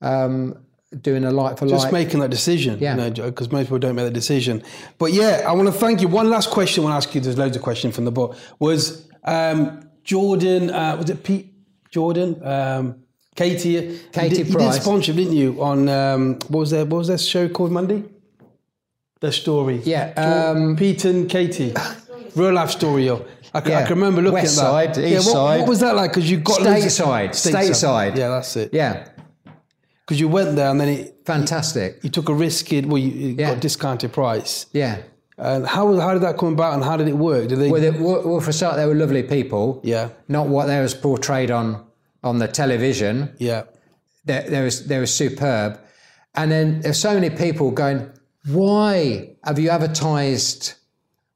um, doing a light for life. Just like. making that decision. Yeah. Because most people don't make that decision. But yeah, I want to thank you. One last question I want to ask you. There's loads of questions from the book. Was um, Jordan, uh, was it Pete Jordan? Um, Katie, Katie you did, you did sponsorship, didn't you? On um, what was their what was their show called Monday? Their story. Yeah, um, Pete and Katie, real life story. Yo. I, can, I can remember looking West at that. side, yeah, east what, side. What was that like? Because you got Stateside, stateside. Yeah, that's it. yeah, Because you went there and then it, fantastic. you took a risk. In, well, you, you Yeah. got a discounted price. Yeah. And how how did that come about and how did it work? Did they? Well, they, well, for a start, they were lovely people. yeah, Not what they was portrayed on on the television. yeah, They, they was they was superb, and then there's so many people going, "Why have you advertised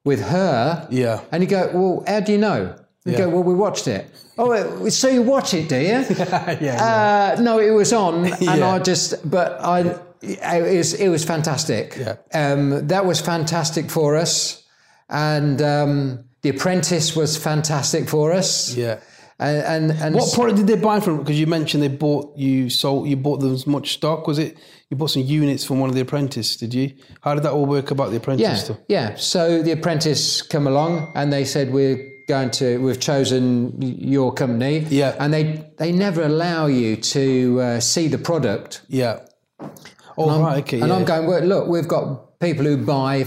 with her?" yeah, And you go, "Well, how do you know?" You Yeah. go, "Well, we watched it." Oh, so you watch it, do you? yeah. Uh, no, it was on, and Yeah. I just, but I, it was, it was fantastic. Yeah. Um, that was fantastic for us, and um, The Apprentice was fantastic for us. yeah. And and, and What product did they buy from? Because you mentioned they bought you sold you bought them as much stock. Was it you bought some units from one of the apprentices? Did you? How did that all work about the apprentice yeah, stuff? yeah. So The Apprentice come along, and they said we're going to, we've chosen your company. Yeah. And they they never allow you to uh, see the product. Yeah. Oh right, okay. And yeah. I'm going, well, look, we've got people who buy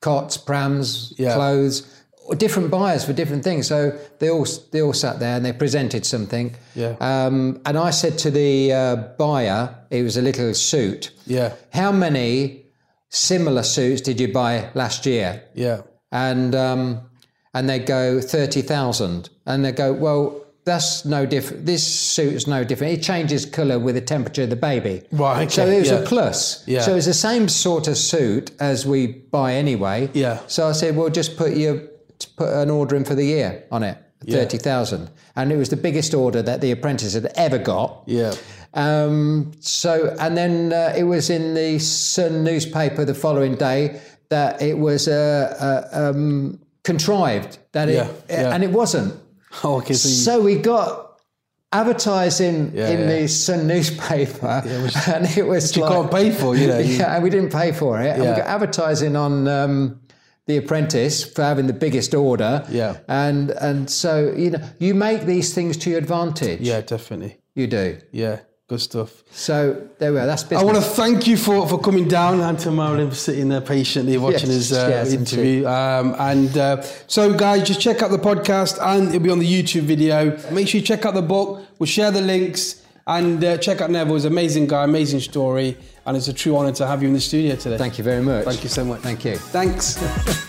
cots, prams, Yeah. clothes, different buyers for different things. So they all they all sat there and they presented something. Yeah. Um, and I said to the uh, buyer, it was a little suit. Yeah. How many similar suits did you buy last year? Yeah. And um, and they go thirty thousand, and they go, well. That's no different. This suit is no different. It changes colour with the temperature of the baby. Right, okay, So it was yeah. a plus. Yeah. So it's the same sort of suit as we buy anyway. Yeah. So I said, well, just put your put an order in for the year on it, thirty thousand, and it was the biggest order that the apprentice had ever got. Yeah. Um, so and then uh, it was in the Sun newspaper the following day that it was uh, uh, um, contrived that it Yeah, yeah. and it wasn't. Oh, okay. So you, So we got advertising Yeah, in yeah. the Sun newspaper, and it was you like, can't pay for, you know. you- yeah, and we didn't pay for it. And we got advertising on um, The Apprentice for having the biggest order. Yeah. and and so you know you make these things to your advantage. yeah, definitely. you do. Yeah. Good stuff. So there we are. That's I want to thank you for, for coming down and to Marilyn for sitting there patiently watching Yes, his uh, yes, interview. Um, and uh, so, guys, just check out the podcast and it'll be on the YouTube video. Make sure you check out the book. We'll share the links and uh, check out Neville. He's an amazing guy, amazing story. And it's a true honor to have you in the studio today. Thank you very much. Thank you so much. Thank you. Thanks.